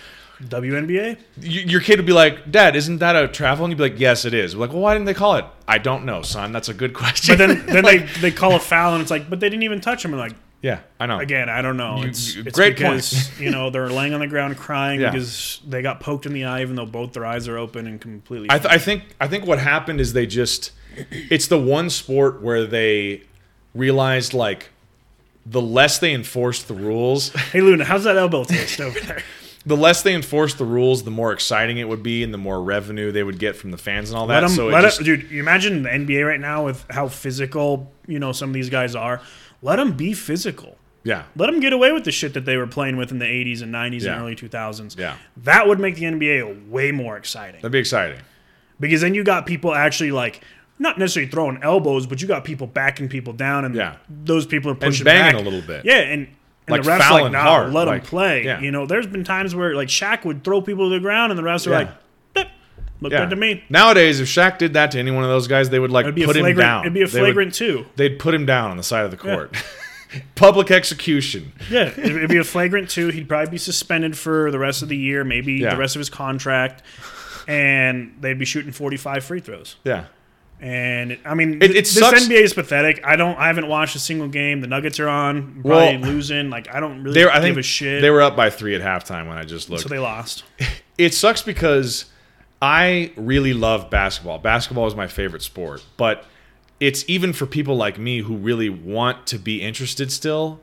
WNBA. y- your kid would be like, "Dad, isn't that a travel?" And you'd be like, "Yes, it is." We're like, "Well, why didn't they call it?" I don't know, son. That's a good question. But then then they, they call a foul and it's like, but they didn't even touch him. And like yeah, I know. again, I don't know. You- It's, you- it's great because you know they're laying on the ground crying Yeah. because they got poked in the eye, even though both their eyes are open and completely. I, th- I think I think what happened is they just it's the one sport where they realized like the less they enforced the rules, hey Luna, how's that elbow taste over there? The less they enforce the rules, the more exciting it would be, and the more revenue they would get from the fans and all that. Let 'em- so let just, it- dude, you imagine the NBA right now with how physical you know some of these guys are. Let them be physical. yeah, Let them get away with the shit that they were playing with in the 80s and 90s Yeah. and early 2000s. Yeah. That would make the NBA way more exciting. that'd be exciting. Because then you got people actually like not necessarily throwing elbows, but you got people backing people down and Yeah. those people are pushing banging back. a little bit. Yeah, and and Like the refs fouling like, nah, hard, let like- them play. yeah. You know, there's been times where like Shaq would throw people to the ground and the refs are Yeah. like, "Eh, look Yeah. good to me. Nowadays, if Shaq did that to any one of those guys, they would like put him flagrant. down. It'd be a They would- flagrant too. they'd put him down on the side of the court. Public execution. Yeah, it'd be a flagrant two. He'd probably be suspended for the rest of the year, maybe Yeah. the rest of his contract, and they'd be shooting 45 free throws. Yeah. And I mean, It- it this sucks- NBA is pathetic. I don't. I haven't watched a single game. The Nuggets are on, probably Well, losing. Like I don't really They were, I give think a shit. they were up by three at halftime when I just looked. so they lost. it sucks because I really love basketball. Basketball is my favorite sport, but it's even for people like me who really want to be interested still,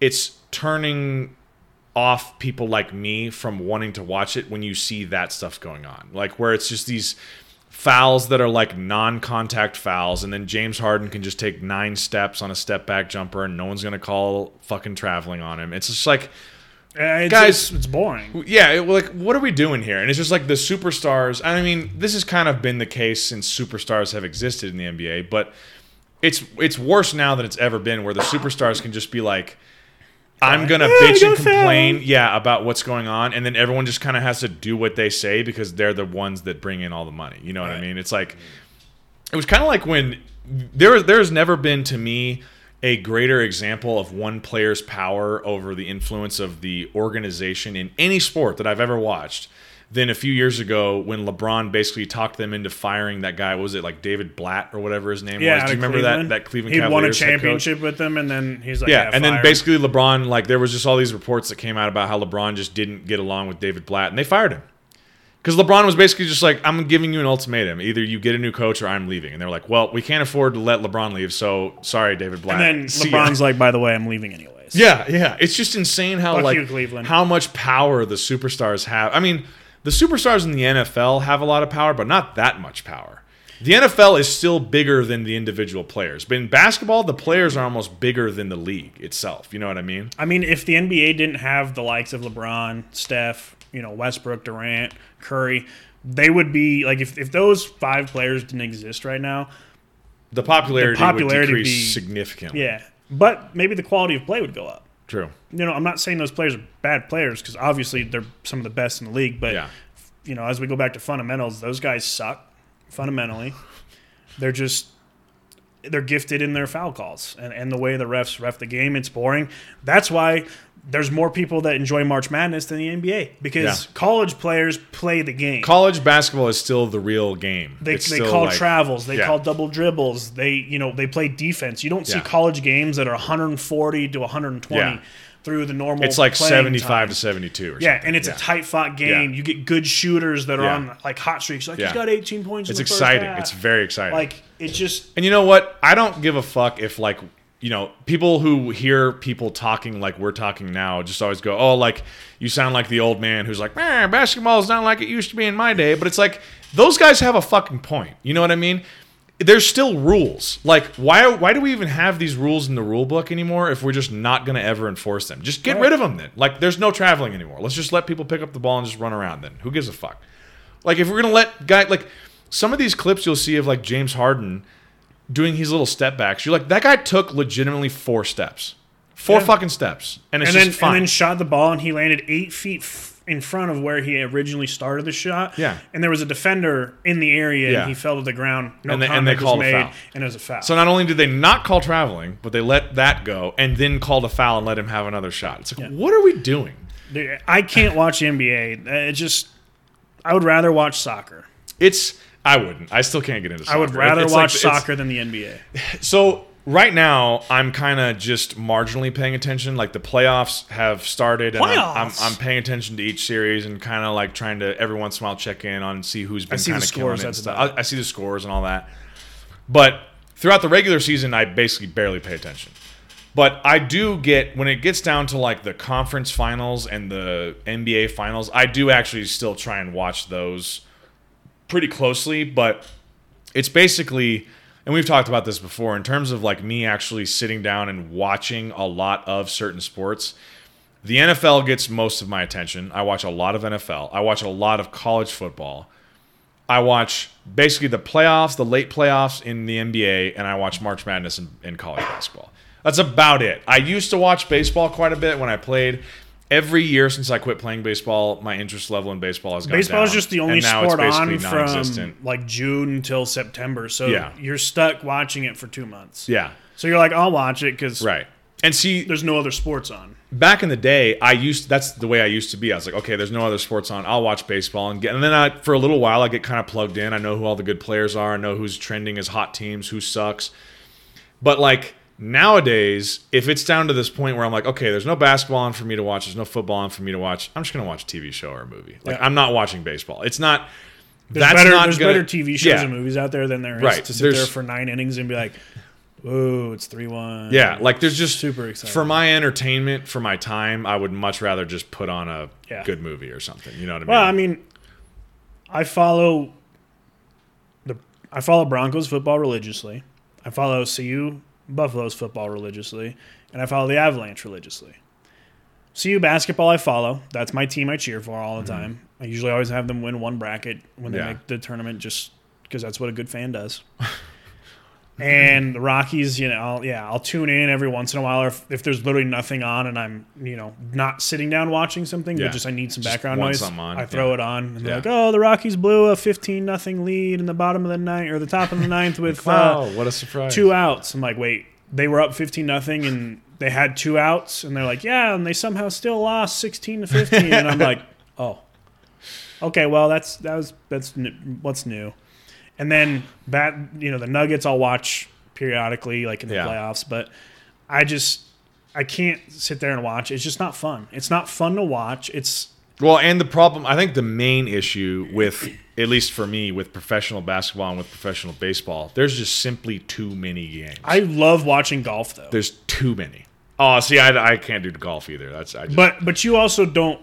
it's turning off people like me from wanting to watch it when you see that stuff going on. Like where it's just these fouls that are like non-contact fouls and then James Harden can just take 9 steps on a step back jumper and no one's going to call fucking traveling on him. It's just like it's, Guys- it's, boring. yeah, like what are we doing here? And it's just like the superstars. I mean, this has kind of been the case since superstars have existed in the NBA, but it's it's worse now than it's ever been, where the superstars can just be like, "I'm gonna "Yeah, bitch go and complain, foul." yeah, about what's going on," and then everyone just kind of has to do what they say because they're the ones that bring in all the money. You know what I mean? It's like it was kind of like when there there has never been to me a greater example of one player's power over the influence of the organization in any sport that I've ever watched Then a few years ago, when LeBron basically talked them into firing that guy, what was it like David Blatt or whatever his name Yeah, was? Do you remember Cleveland. that that Cleveland He'd won a Cavaliers head coach? championship with them, and then he's like, Yeah, yeah, and then basically LeBron, like there was just all these reports that came out about how LeBron just didn't get along with David Blatt, and they fired him because LeBron was basically just like, "I'm giving you an ultimatum: either you get a new coach or I'm leaving." And they're like, "Well, we can't afford to let LeBron leave, so sorry, David Blatt." and then See ya." LeBron's like, by the way, I'm leaving anyways. Yeah, yeah. It's just insane how Fuck like you, how much power the superstars have. I mean, the superstars in the NFL have a lot of power, but not that much power. The NFL is still bigger than the individual players. But in basketball, the players are almost bigger than the league itself. You know what I mean? I mean, if the NBA didn't have the likes of LeBron, Steph, you know, Westbrook, Durant, Curry, they would be like if, if those five players didn't exist right now, The popularity, popularity would decrease be- significantly. yeah. But maybe the quality of play would go up. True. You know, I'm not saying those players are bad players because obviously they're some of the best in the league. But Yeah. you know, as we go back to fundamentals, those guys suck fundamentally. They're just they're gifted in their foul calls and, and the way the refs ref the game. It's boring. That's why there's more people that enjoy March Madness than the NBA because Yeah. college players play the game. College basketball is still the real game. they, they call like- travels. They yeah. call double dribbles. They you know they play defense. You don't see Yeah. college games that are 140 to 120 Yeah. through the normal. It's like 75 time. to 72 or Yeah, something. and it's a tight fought game. You get good shooters that are on like hot streaks. Like he's got 18 points. It's in the first exciting. half. It's very exciting. like it's just And you know what? I don't give a fuck if like you know people who hear people talking like we're talking now just always go, "Oh, like you sound like the old man who's like, man, basketball is not like it used to be in my day." But it's like those guys have a fucking point. You know what I mean? There's still rules. Like why why do we even have these rules in the rule book anymore if we're just not going to ever enforce them? Just get Right. rid of them then. Like there's no traveling anymore. Let's just let people pick up the ball and just run around then. Who gives a fuck? Like if we're gonna let guy like some of these clips you'll see of like James Harden doing his little step backs, you're like that guy took legitimately four steps, four Yeah. fucking steps, and it's and then just fine. and then shot the ball and he landed eight feet f- in front of where he originally started the shot. Yeah. and there was a defender in the area Yeah. and he fell to the ground. No And they- and they called a made, foul. and it was a foul. so not only did they not call traveling, but they let that go and then called a foul and let him have another shot. It's like, what are we doing? Dude, I can't watch the NBA. It just I would rather watch soccer. It's I wouldn't. I still can't get into. Soccer. I would rather watch it's- soccer than the NBA. So right now, I'm kind of just marginally paying attention. Like the playoffs have started, and I'm, I'm, Playoffs? I'm paying attention to each series and kind of like trying to every once in a while check in on see who's been kind of killing it. and stuff. I, I see the scores and all that, but throughout the regular season, I basically barely pay attention. But I do get when it gets down to like the conference finals and the NBA finals, I do actually still try and watch those pretty closely, but it's basically and we've talked about this before in terms of like me actually sitting down and watching a lot of certain sports the NFL gets most of my attention. I watch a lot of NFL. I watch a lot of college football. I watch basically the playoffs, the late playoffs in the NBA, and I watch March Madness in, in college basketball. That's about it. I used to watch baseball quite a bit when I played. Every year since I quit playing baseball, my interest level in baseball has gone Baseball down. is just the only sport on from like June until September. So Yeah. you're stuck watching it for two months. Yeah, So you're like, I'll watch it because right. And see, there's no other sports on. back in the day, I used that's the way I used to be. I was like, okay, there's no other sports on. I'll watch baseball and get. And then I, for a little while, I get kind of plugged in. I know who all the good players are. I know who's trending as hot teams, who sucks. But like nowadays, if it's down to this point where I'm like, okay, there's no basketball on for me to watch, there's no football on for me to watch. I'm just gonna watch a TV show or a movie. Like Yeah. I'm not watching baseball. It's not. There's that's better, not there's gonna, better TV shows yeah. and movies out there than there is Right. to sit There's- there for nine innings and be like, "Whoa, it's three one." Yeah, like there's just Super exciting. for my entertainment, for my time. I would much rather just put on a Yeah. good movie or something. You know what I mean? Well, I mean, I follow the I follow Broncos football religiously. I follow CU Buffaloes football religiously, and I follow the Avalanche religiously. CU basketball I follow. That's my team I cheer for all the time. I usually always have them win one bracket when they Mm-hmm. Yeah. make the tournament just because that's what a good fan does. and the Rockies, you know, I'll, yeah, I'll tune in every once in a while, or if, if there's literally nothing on and I'm, you know, not sitting down watching something, Yeah. but just I need some Just background noise. I throw yeah. it on, and they're like, "Oh, the Rockies blew a 15 nothing lead in the bottom of the ninth or the top of the ninth with wow, uh, what a surprise! two outs." I'm like, "Wait, they were up 15 nothing and they had two outs," and they're like, "Yeah," and they somehow still lost 16 to 15, and I'm like, "Oh." Okay, well that's that was that's what's new. And then bat, you know, the Nuggets I'll watch periodically, like in the Yeah. playoffs. But I just I can't sit there and watch. It's just not fun. It's not fun to watch. It's Well, and the problem, I think the main issue with, at least for me, with professional basketball and with professional baseball, there's just simply too many games. I love watching golf though. there's too many. Oh, see, I, I can't do golf either. That's I just, But but you also don't.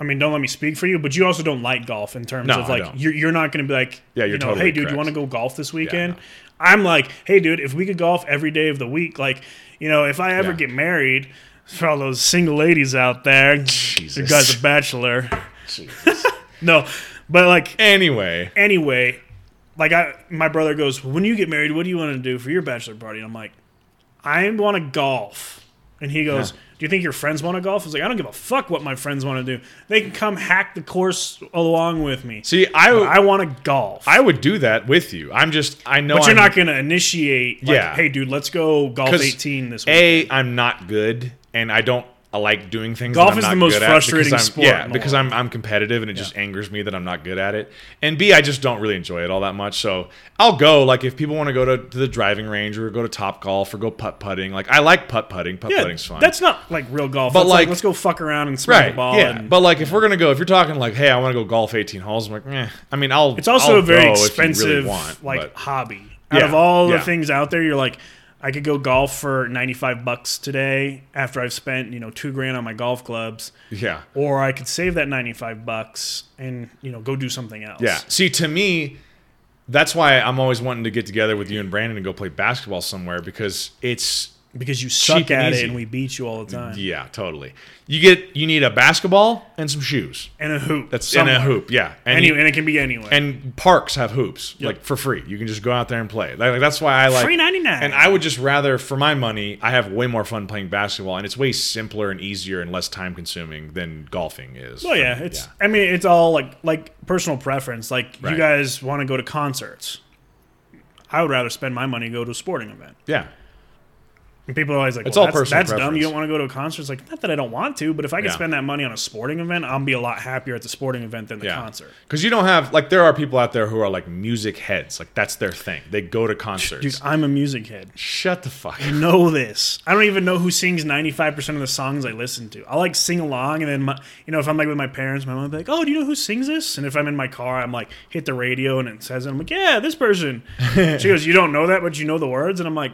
I mean, don't let me speak for you, but you also don't like golf in terms No, of like you're you're not going to be like Yeah, you're you know, totally hey dude, correct. you want to go golf this weekend? no. I'm like, hey dude, if we could golf every day of the week, like you know, if I ever Yeah. get married, for all those single ladies out there, the Jesus. guy's a bachelor. no, but like anyway, anyway, like I, my brother goes, when you get married, what do you want to do for your bachelor party? And I'm like, I want to golf. And he goes, Yeah. do you think your friends want to golf? I was like, I don't give a fuck what my friends want to do. They can come hack the course along with me. see, I I want to golf. I would do that with you. I'm just I know but you're I'm, not going to initiate, like, Yeah. hey, dude, let's go golf 18 this week. A, I'm not good, and I don't I like doing things. Golf that I'm is the most frustrating sport Yeah, because. I'm I'm competitive, and it just angers me that I'm not good at it. And B, I just don't really enjoy it all that much. So I'll go. Like if people want to go to, to the driving range or go to Top Golf or go putt putting, like I like putt putting. Putt yeah, putting's fun. that's not like real golf. But like, like- let's go fuck around and smack right. the ball. yeah, and, but like if we're gonna go, if you're talking like, hey, I want to go golf 18 holes, I'm like, eh. I mean, I'll. It's also I'll a very go if you expensive really want, like but- hobby. Out Yeah, of all the things out there, you're like, I could go golf for 95 bucks today after I've spent, you know, 2 grand on my golf clubs, yeah. or I could save that 95 bucks and, you know, go do something else. Yeah. See, to me, that's why I'm always wanting to get together with you and Brandon and go play basketball somewhere because it's Because you suck and at it and we beat you all the time. yeah, totally. You get you need a basketball and some shoes. And a hoop. That's somewhere. in a hoop, yeah. And Any, you- and it can be anywhere. and parks have hoops like for free. You can just go out there and play. Like, that's why I like Free 99. And I would just rather, for my money, I have way more fun playing basketball, and it's way simpler and easier and less time consuming than golfing is. Well, yeah, me. it's. I mean, it's all like like personal preference. Like you guys want to go to concerts. I would rather spend my money and go to a sporting event. yeah. And people are always like, It's well, all that's, personal that's dumb. You don't want to go to a concert. It's like, not that I don't want to, but if I could Yeah. spend that money on a sporting event, I'll be a lot happier at the sporting event than the concert. Because you don't have like there are people out there who are like music heads. Like that's their thing. They go to concerts. Dude, I'm a music head. Shut the fuck. I know this. I don't even know who sings 95% of the songs I listen to. I like sing along, and then, my, you know, if I'm like with my parents, my mom will be like, oh, do you know who sings this? And if I'm in my car, I'm like, hit the radio and it says it. I'm like, yeah, this person. she goes, you don't know that, but you know the words? And I'm like,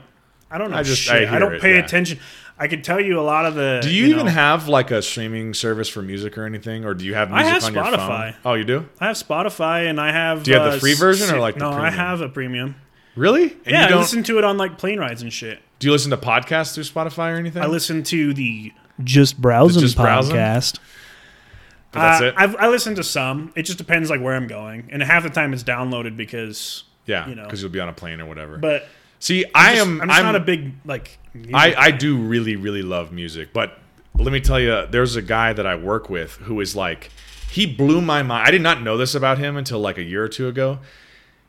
I don't know I just- shit. I I, don't it, pay yeah. attention. I can tell you a lot of the. Do you, even know- have like a streaming service for music or anything, or do you have I music have on your phone? Spotify. Oh, you do? I have Spotify and I have. Do you have the free version or, si- like, the no? I have a premium. Really? And yeah, You I don't, listen to it on like plane rides and shit. do you listen to podcasts through Spotify or anything? I listen to the Just Browsing Just podcast. But that's Uh, it. I've, I listen to some. It just depends like where I'm going, and half the time it's downloaded because. yeah, you know. because you'll be on a plane or whatever. But See, I just- am. I'm just I'm not a big like. I, I do really, really love music, but let me tell you, there's a guy that I work with who is like, he blew my mind. I did not know this about him until like a year or two ago.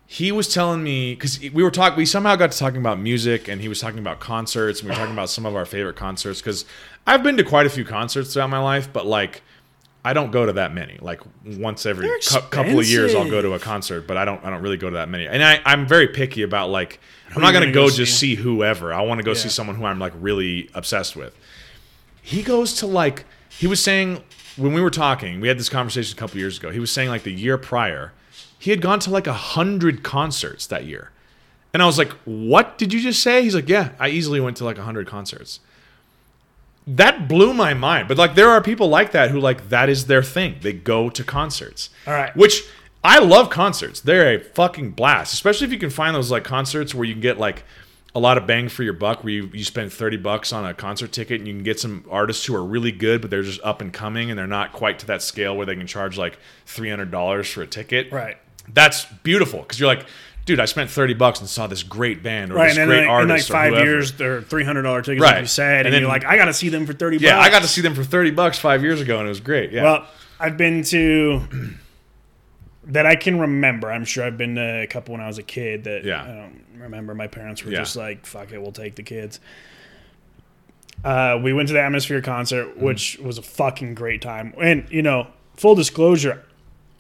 He was telling me because we were talking, we somehow got to talking about music, and he was talking about concerts, and we were talking about some of our favorite concerts. Because I've been to quite a few concerts throughout my life, but like, I don't go to that many. Like once every They're couple of years, I'll go to a concert, but I don't. I don't really go to that many. And I, I'm very picky about like, I'm not gonna gonna go go just see? see whoever. I want to go see someone who I'm like really obsessed with. He goes to like he was saying when we were talking, we had this conversation a couple years ago. He was saying like the year prior, he had gone to like a hundred concerts that year. And I was like, "What did you just say?" He's like, "Yeah, I easily went to like a hundred concerts." That blew my mind. But like, there are people like that who like that is their thing. They go to concerts. All right. Which I love concerts. They're a fucking blast, especially if you can find those like concerts where you can get like a lot of bang for your buck, where you, you spend 30 bucks on a concert ticket and you can get some artists who are really good, but they're just up and coming and they're not quite to that scale where they can charge like $300 for a ticket. right. That's beautiful because you're like, dude, I spent 30 bucks and saw this great band or Right, this and great like, in like artist or five years, they're three hundred dollar tickets, Right. like you said, and, And then- you're like, I got to see them for thirty. Yeah, bucks. I got to see them for 30 bucks five years ago and it was great. Yeah. Well, I've been to that I can remember. I'm sure I've been to a couple when I was a kid that Yeah. I don't remember. My parents were Yeah. just like, "Fuck it, we'll take the kids." Uh, we went to the Atmosphere concert, Mm-hmm. which was a fucking great time. And you know, full disclosure,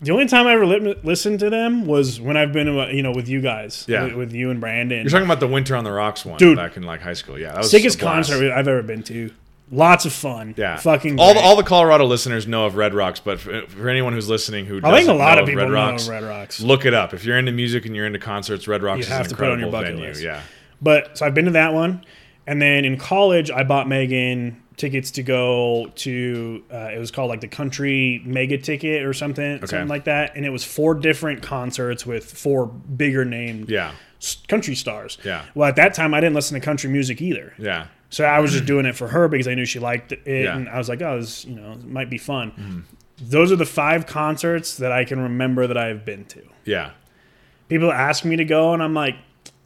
The only time I ever li- listened to them was when I've been, uh, you know, with you guys. Yeah. With, with you and Brandon. You're talking about the Winter on the Rocks one, Dude. back in like high school. Yeah, that was Sickest concert I've ever been to. Lots of fun. Yeah, Fucking all the, all the Colorado listeners know of Red Rocks, but for, for anyone who's listening who I think a lot of people Red know Rocks, Red Rocks. look it up. If you're into music and you're into concerts, Red Rocks You is have an to put on incredible your bucket venue. list. Yeah, But so I've been to that one, and then in college I bought Megan tickets to go to. Uh, it was called like the Country Mega Ticket or something, something like that, and it was four different concerts with four bigger named yeah, country stars. Yeah. Well, at that time I didn't listen to country music either, yeah, so I was just doing it for her because I knew she liked it, Yeah. and I was like, oh, this you know it might be fun. Those are the five concerts that I can remember that I've been to. yeah. people ask me to go and i'm like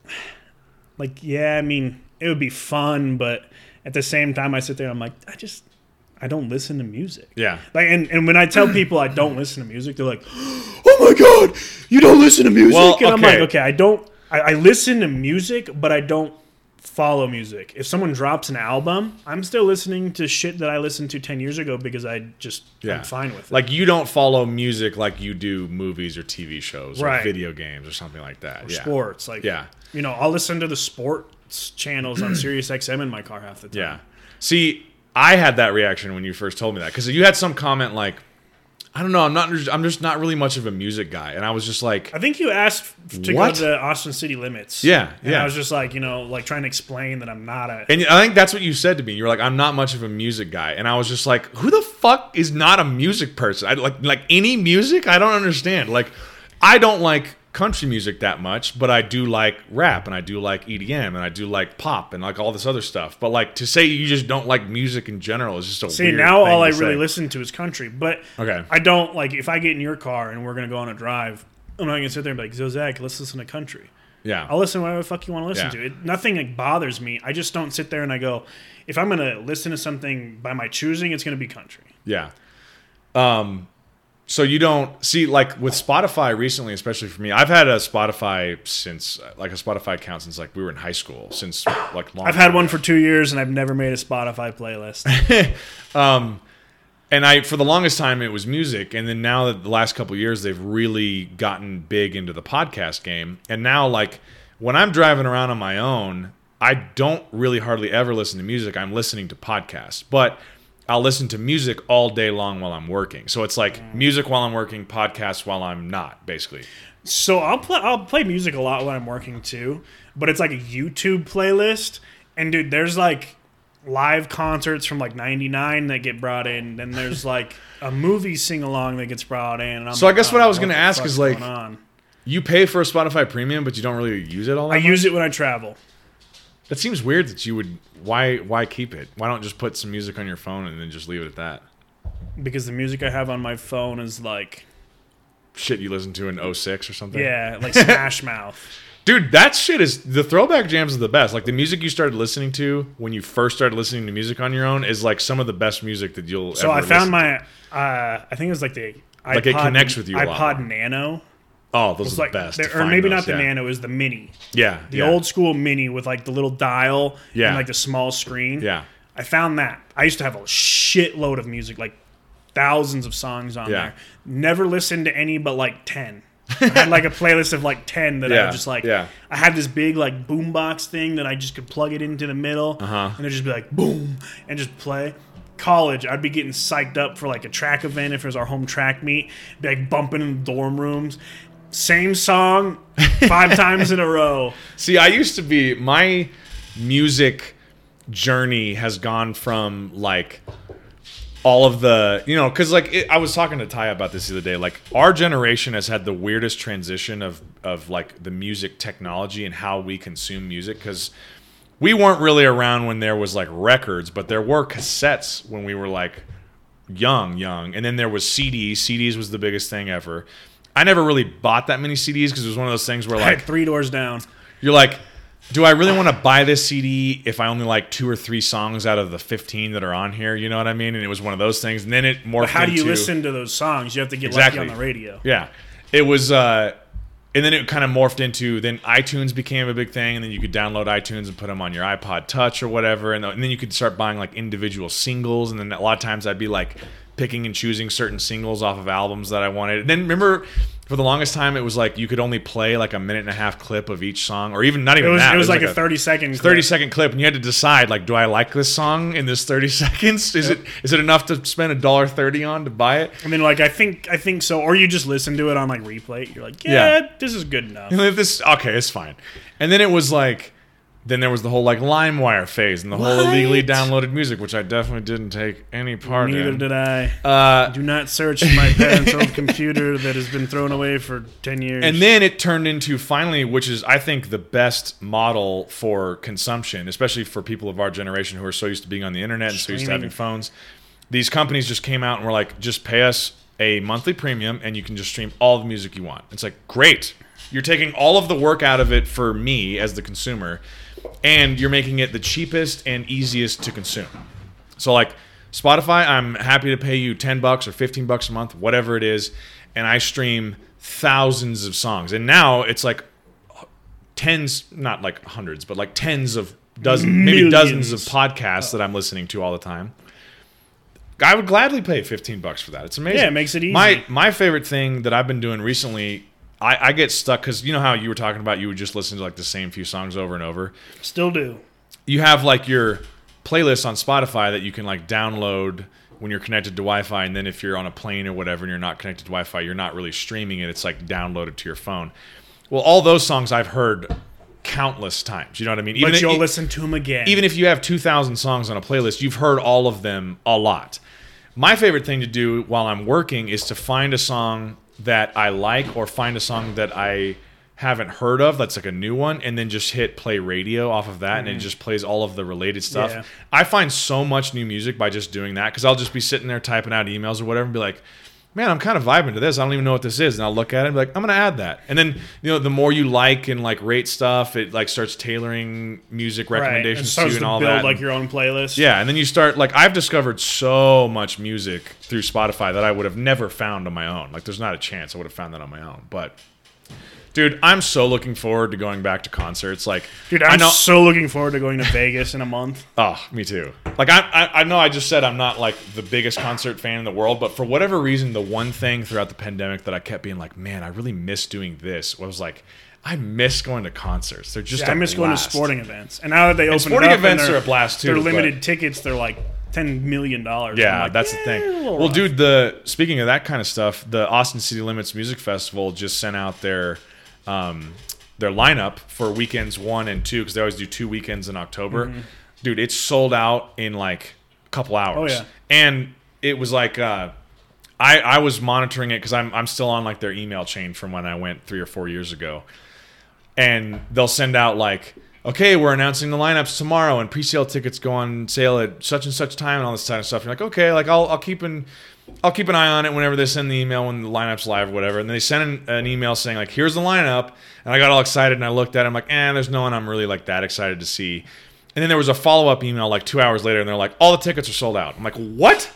like yeah i mean it would be fun but at the same time i sit there and i'm like i just i don't listen to music Yeah. like and, and when i tell people i don't listen to music they're like oh my god you don't listen to music Well, and i'm like okay. i don't I, I listen to music but i don't follow music if someone drops an album i'm still listening to shit that i listened to 10 years ago because i just Yeah. i'm fine with it Like you don't follow music like you do movies or TV shows or video games or something like that. yeah. sports like Yeah. You know i'll listen to the sports channels on sirius xm in my car half the time Yeah. See, I had that reaction when you first told me that because you had some comment like, I don't know, I'm not, I'm just not really much of a music guy, and I was just like, I think you asked to What? go to the Austin City Limits. Yeah, And yeah. I was just like, you know, like trying to explain that I'm not a. and I think that's what you said to me. You were like, I'm not much of a music guy, and I was just like, who the fuck is not a music person? I like like any music. I don't understand. Like, I don't like country music that much, but I do like rap and I do like EDM and I do like pop and like all this other stuff. But like to say you just don't like music in general is just a See, now all I really say. listen to is country, but Okay. I don't like if I get in your car and we're gonna go on a drive. I'm not gonna sit there and be like, "So Zach, let's listen to country." Yeah. I'll listen to whatever the fuck you want to listen Yeah. to. It, nothing like, bothers me. I just don't sit there and I go, if I'm gonna listen to something by my choosing, it's gonna be country. Yeah. Um so you don't see like with Spotify recently, especially for me. I've had a Spotify since like a Spotify account since like we were in high school, since like long I've had one for two years and I've never made a Spotify playlist. Um, and I for the longest time it was music, and then now that the last couple years they've really gotten big into the podcast game, and now like when I'm driving around on my own, I don't really hardly ever listen to music. I'm listening to podcasts, but I'll listen to music all day long while I'm working. So it's like mm. music while I'm working, podcasts while I'm not, basically. So I'll play I'll play music a lot when I'm working too, but it's like a YouTube playlist. And dude, there's like live concerts from like '99 that get brought in. Then there's like a movie sing along that gets brought in. And I'm So I guess what I was gonna the ask is, like, on? You pay for a Spotify premium, but you don't really use it all I much? use it when I travel. That seems weird that you would why why keep it? Why don't just put some music on your phone and then just leave it at that? because the music I have on my phone is like, Shit you listened to in 06 or something? yeah, like Smash Mouth. Dude, that shit is the throwback jams are the best. Like the music you started listening to when you first started listening to music on your own is like some of the best music that you'll So ever I found listen my, uh, I think it was like the iPod, Like it connects with you a lot iPod. Nano. Oh, those are like, the best. to or find maybe those, not the yeah. Nano, it was the Mini. Yeah. The yeah. old school Mini with like the little dial Yeah. and like the small screen. Yeah. I found that. I used to have a shitload of music, like thousands of songs on Yeah. there. Never listened to any but like 10. I had like a playlist of like 10 that I Yeah, would just like, yeah. I had this big like boombox thing that I just could plug it into the middle Uh-huh. and it'd just be like boom and just play. College, I'd be getting psyched up for like a track event if it was our home track meet, be like bumping in the dorm rooms. Same song five times in a row. See, I used to be my music journey has gone from like all of the you know because like it, i was talking to ty about this the other day like our generation has had the weirdest transition of of like the music technology and how we consume music because we weren't really around when there was like records but there were cassettes when we were like young young and then there was cds cds was the biggest thing ever i never really bought that many cds because it was one of those things where Like three doors down. you're like, do I really want to buy this CD if I only like two or three songs out of the 15 that are on here? You know what I mean? And it was one of those things. And then it morphed How do you into- listen to those songs? You have to get Exactly. lucky on the radio. Yeah. It was, uh, and then it kind of morphed into then iTunes became a big thing, and then you could download iTunes and put them on your iPod Touch or whatever, and, and then you could start buying like individual singles, and then a lot of times I'd be like picking and choosing certain singles off of albums that I wanted. And then remember, for the longest time, it was like you could only play like a minute and a half clip of each song, or even not It even was that. it was like, a thirty second. 30 second clip and you had to decide like do i like this song in this 30 seconds is it is it enough to spend a dollar 30 on to buy it I mean, like I think I think so, or you just listen to it on like replay. You're like, yeah, Yeah. this is good enough. This okay it's fine and then it was like then there was the whole like LimeWire phase and the whole illegally downloaded music, which I definitely didn't take any part Neither in. Neither did I. Uh, Do not search my parents' old computer that has been thrown away for ten years. and then it turned into finally, which is I think the best model for consumption, especially for people of our generation who are so used to being on the internet and so used to having phones. These companies just came out and were like, just pay us a monthly premium and you can just stream all the music you want. It's like, great. You're taking all of the work out of it for me as the consumer, and you're making it the cheapest and easiest to consume. So like Spotify, I'm happy to pay you 10 bucks or 15 bucks a month, whatever it is, and I stream thousands of songs. And now it's like tens, not like hundreds, but like tens of dozens, maybe dozens of podcasts that I'm listening to all the time. I would gladly pay 15 bucks for that. It's amazing. Yeah, it makes it easy. My my favorite thing that I've been doing recently, I, I get stuck because you know how you were talking about you would just listen to like the same few songs over and over Still do. you have like your playlist on Spotify that you can like download when you're connected to Wi-Fi, and then if you're on a plane or whatever and you're not connected to Wi-Fi, you're not really streaming it. It's like downloaded to your phone. Well, all those songs I've heard countless times. You know what I mean? But if- you'll listen to them again. even if you have 2,000 songs on a playlist, you've heard all of them a lot. My favorite thing to do while I'm working is to find a song that I like or find a song that I haven't heard of that's like a new one and then just hit play radio off of that and it mm. just plays all of the related stuff. Yeah. I find so much new music by just doing that because I'll just be sitting there typing out emails or whatever and be like, man, I'm kind of vibing to this. I don't even know what this is. And I'll look at it and be like, I'm going to add that. And then, you know, the more you like and like rate stuff, it like starts tailoring music right. Recommendations to starts you to and all build that. like your own playlist. Yeah, and then you start like I've discovered so much music through Spotify that I would have never found on my own. Like there's not a chance I would have found that on my own. But dude, I'm so looking forward to going back to concerts. Like Dude, I'm so looking forward to going to Vegas in a month. Oh, me too. Like I, I, I know I just said I'm not like the biggest concert fan in the world, but for whatever reason, the one thing throughout the pandemic that I kept being like, man, I really miss doing this was like, I miss going to concerts. They're just Yeah, I miss going to sporting events. And now that they open sporting it up events they're- a blast, too, They're but- limited tickets. They're like ten million dollars. Yeah, that's the thing. Well, dude, the speaking of that kind of stuff, the Austin City Limits Music Festival just sent out their um, their lineup for weekends one and two because they always do two weekends in October. Dude, it's sold out in like a couple hours. Mm-hmm. Oh, yeah. and it was like. Uh, I, I was monitoring it because I'm, I'm still on like their email chain from when I went three or four years ago and they'll send out like, okay, we're announcing the lineups tomorrow, and pre-sale tickets go on sale at such and such time, and all this kind of stuff. You're like, okay, like I'll I'll keep an I'll keep an eye on it whenever they send the email when the lineup's live or whatever. And they send an, an email saying like, here's the lineup, and I got all excited and I looked at it. I'm like, eh, there's no one I'm really like that excited to see. And then there was a follow-up email like two hours later, and they're like, all the tickets are sold out. I'm like, what?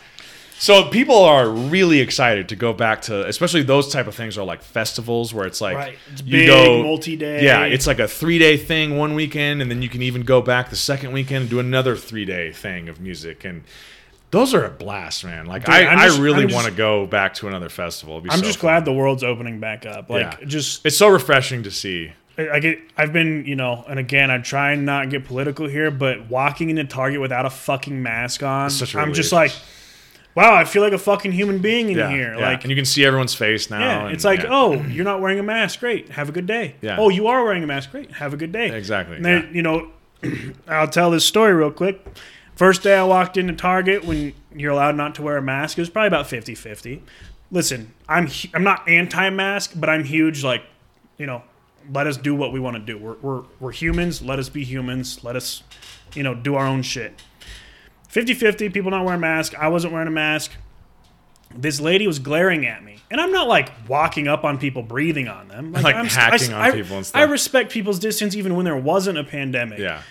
So people are really excited to go back to, especially those type of things are like festivals where it's like Right. It's you big, go multi-day. Yeah, it's like a three day thing one weekend, and then you can even go back the second weekend and do another three day thing of music, and those are a blast, man. Like Dude, I, just- I really want to go back to another festival. I'm so just fun. glad the world's opening back up. Like, Yeah. just it's so refreshing to see. I I get. I've been, you know, and again, I try and not get political here, but walking into Target without a fucking mask on, I'm just like, wow, I feel like a fucking human being in Yeah, here. yeah. Like, and you can see everyone's face now. yeah, and- it's like, oh, you're not wearing a mask. Great, have a good day. Yeah. Oh, you are wearing a mask. Great, have a good day. Exactly, And then, you know, I'll tell this story real quick. First day I walked into Target when you're allowed not to wear a mask, it was probably about 50-50. Listen, I'm I'm not anti-mask, but I'm huge. Like, you know, let us do what we want to do. We're, we're we're humans. Let us be humans. Let us, you know, do our own shit. 50-50, people not wearing masks. I wasn't wearing a mask. This lady was glaring at me, and I'm not like walking up on people, breathing on them, Like I'm, hacking I, on people and stuff. I respect people's distance even when there wasn't a pandemic. yeah,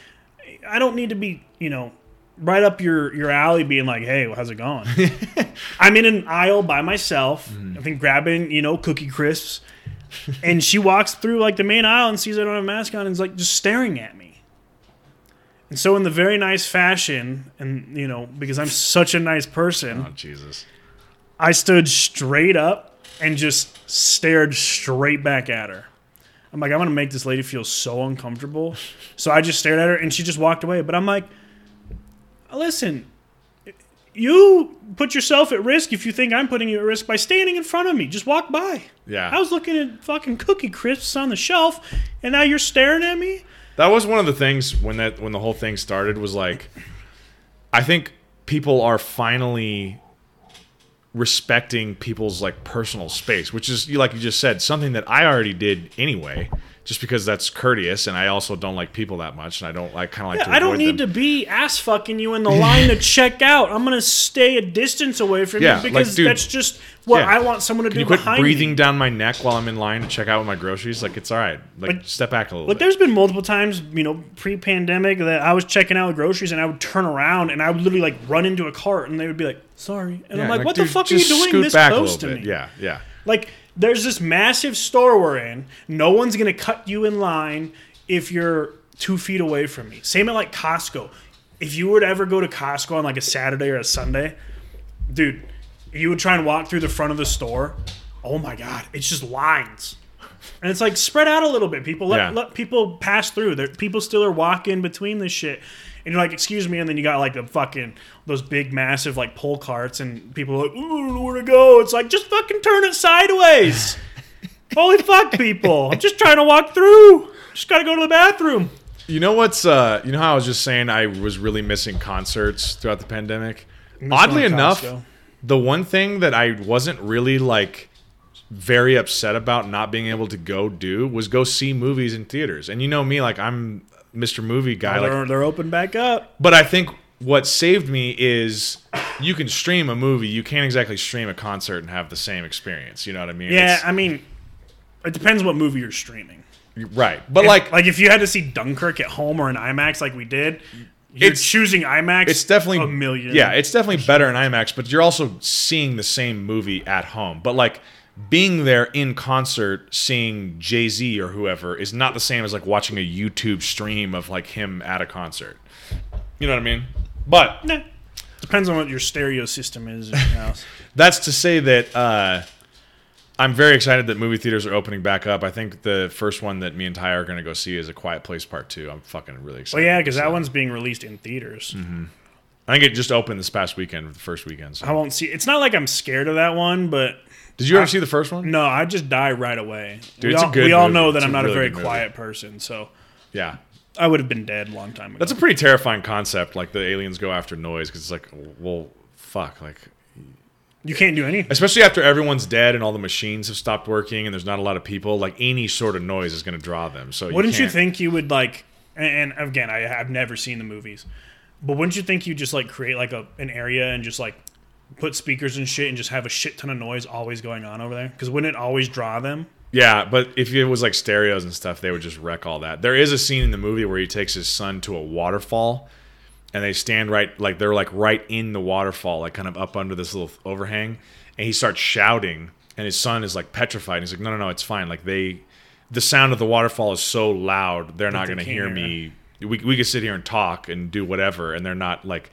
I don't need to be, you know, right up your your alley being like, "Hey, how's it going?" I'm in an aisle by myself. Mm-hmm. I think grabbing, you know, cookie crisps, and she walks through like the main aisle and sees I don't have a mask on and is like just staring at me. And so, in the very nice fashion, and you know, because I'm such a nice person, oh Jesus, I stood straight up and just stared straight back at her. I'm like, I'm gonna make this lady feel so uncomfortable. So I just stared at her and she just walked away. But I'm like, listen, you put yourself at risk if you think I'm putting you at risk by standing in front of me. Just walk by. Yeah. I was looking at fucking cookie crisps on the shelf, and now you're staring at me. That was one of the things when that when the whole thing started was like I think people are finally respecting people's like personal space, which is like you just said, something that I already did anyway, just because that's courteous and I also don't like people that much and I don't like kind of like to I don't need them. to be ass fucking you in the line to check out. I'm gonna stay a distance away from Yeah, you like, because dude, that's just what yeah. I want someone to Can do you quit behind breathing me. down my neck while I'm in line to check out with my groceries? Like it's all right. Like, Like- step back a little bit. Like bit. there's been multiple times, you know, pre-pandemic that I was checking out with groceries and I would turn around and I would literally like run into a cart and they would be like, "Sorry," and I'm Yeah, like, "What the fuck are you doing this close to bit. me?" Yeah, yeah. Like there's this massive store we're in. No one's gonna cut you in line if you're two feet away from me. Same at like Costco. If you were to ever go to Costco on like a Saturday or a Sunday, dude, you would try and walk through the front of the store. Oh my god, it's just lines. And it's like spread out a little bit. People let, Yeah. let people pass through. There, people still are walking between this shit. And you're like, excuse me, and then you got like the fucking those big massive like pull carts and people are like, Ooh, I don't know where to go. It's like just fucking turn it sideways. Holy fuck, people. I'm just trying to walk through. Just gotta go to the bathroom. You know what's uh you know how I was just saying I was really missing concerts throughout the pandemic? Oddly enough, Costco. the one thing that I wasn't really like very upset about not being able to go do was go see movies in theaters. And you know me, like I'm Mr. Movie guy. like they're, they're open back up. but I think what saved me is you can stream a movie, you can't exactly stream a concert and have the same experience. You know what I mean? Yeah, It's- I mean, it depends what movie you're streaming. right. But If- like like if you had to see Dunkirk at home or in IMAX, like we did, you're It's- choosing IMAX. it's definitely a million. Yeah, it's definitely better in IMAX, but you're also seeing the same movie at home. But like being there in concert, seeing Jay Z or whoever is not the same as like watching a YouTube stream of like him at a concert. You know what I mean? But Nah. depends on what your stereo system is in your house. that's to say that uh, I'm very excited that movie theaters are opening back up. I think the first one that me and Ty are going to go see is A Quiet Place Part Two. I'm fucking really excited. well, yeah, because that one's being released in theaters. Mm-hmm. I think it just opened this past weekend, the first weekend. So. I won't see. It's not like I'm scared of that one, but Did you ever see the first one? no, I just die right away. Dude, we it's a all, we all know that It's I'm a not really a very movie. quiet person, so Yeah. I would have been dead a long time ago. That's a pretty terrifying concept. Like the aliens go after noise because it's like, well, fuck. Like, you can't do anything. especially after everyone's dead and all the machines have stopped working and there's not a lot of people. Like any sort of noise is going to draw them. So Wouldn't you can't- think you would like? And and again, I have never seen the movies, but wouldn't you think you just like create like a an area and just like put speakers and shit and just have a shit ton of noise always going on over there? Because wouldn't it always draw them? Yeah, but if it was like stereos and stuff, they would just wreck all that. There is a scene in the movie where he takes his son to a waterfall, and they stand right, like they're like right in the waterfall, like kind of up under this little overhang, and he starts shouting, and his son is like petrified. He's like, "No, no, no, it's fine." Like they, the sound of the waterfall is so loud, they're not they going to hear hear me. We we could sit here and talk and do whatever, and they're not like.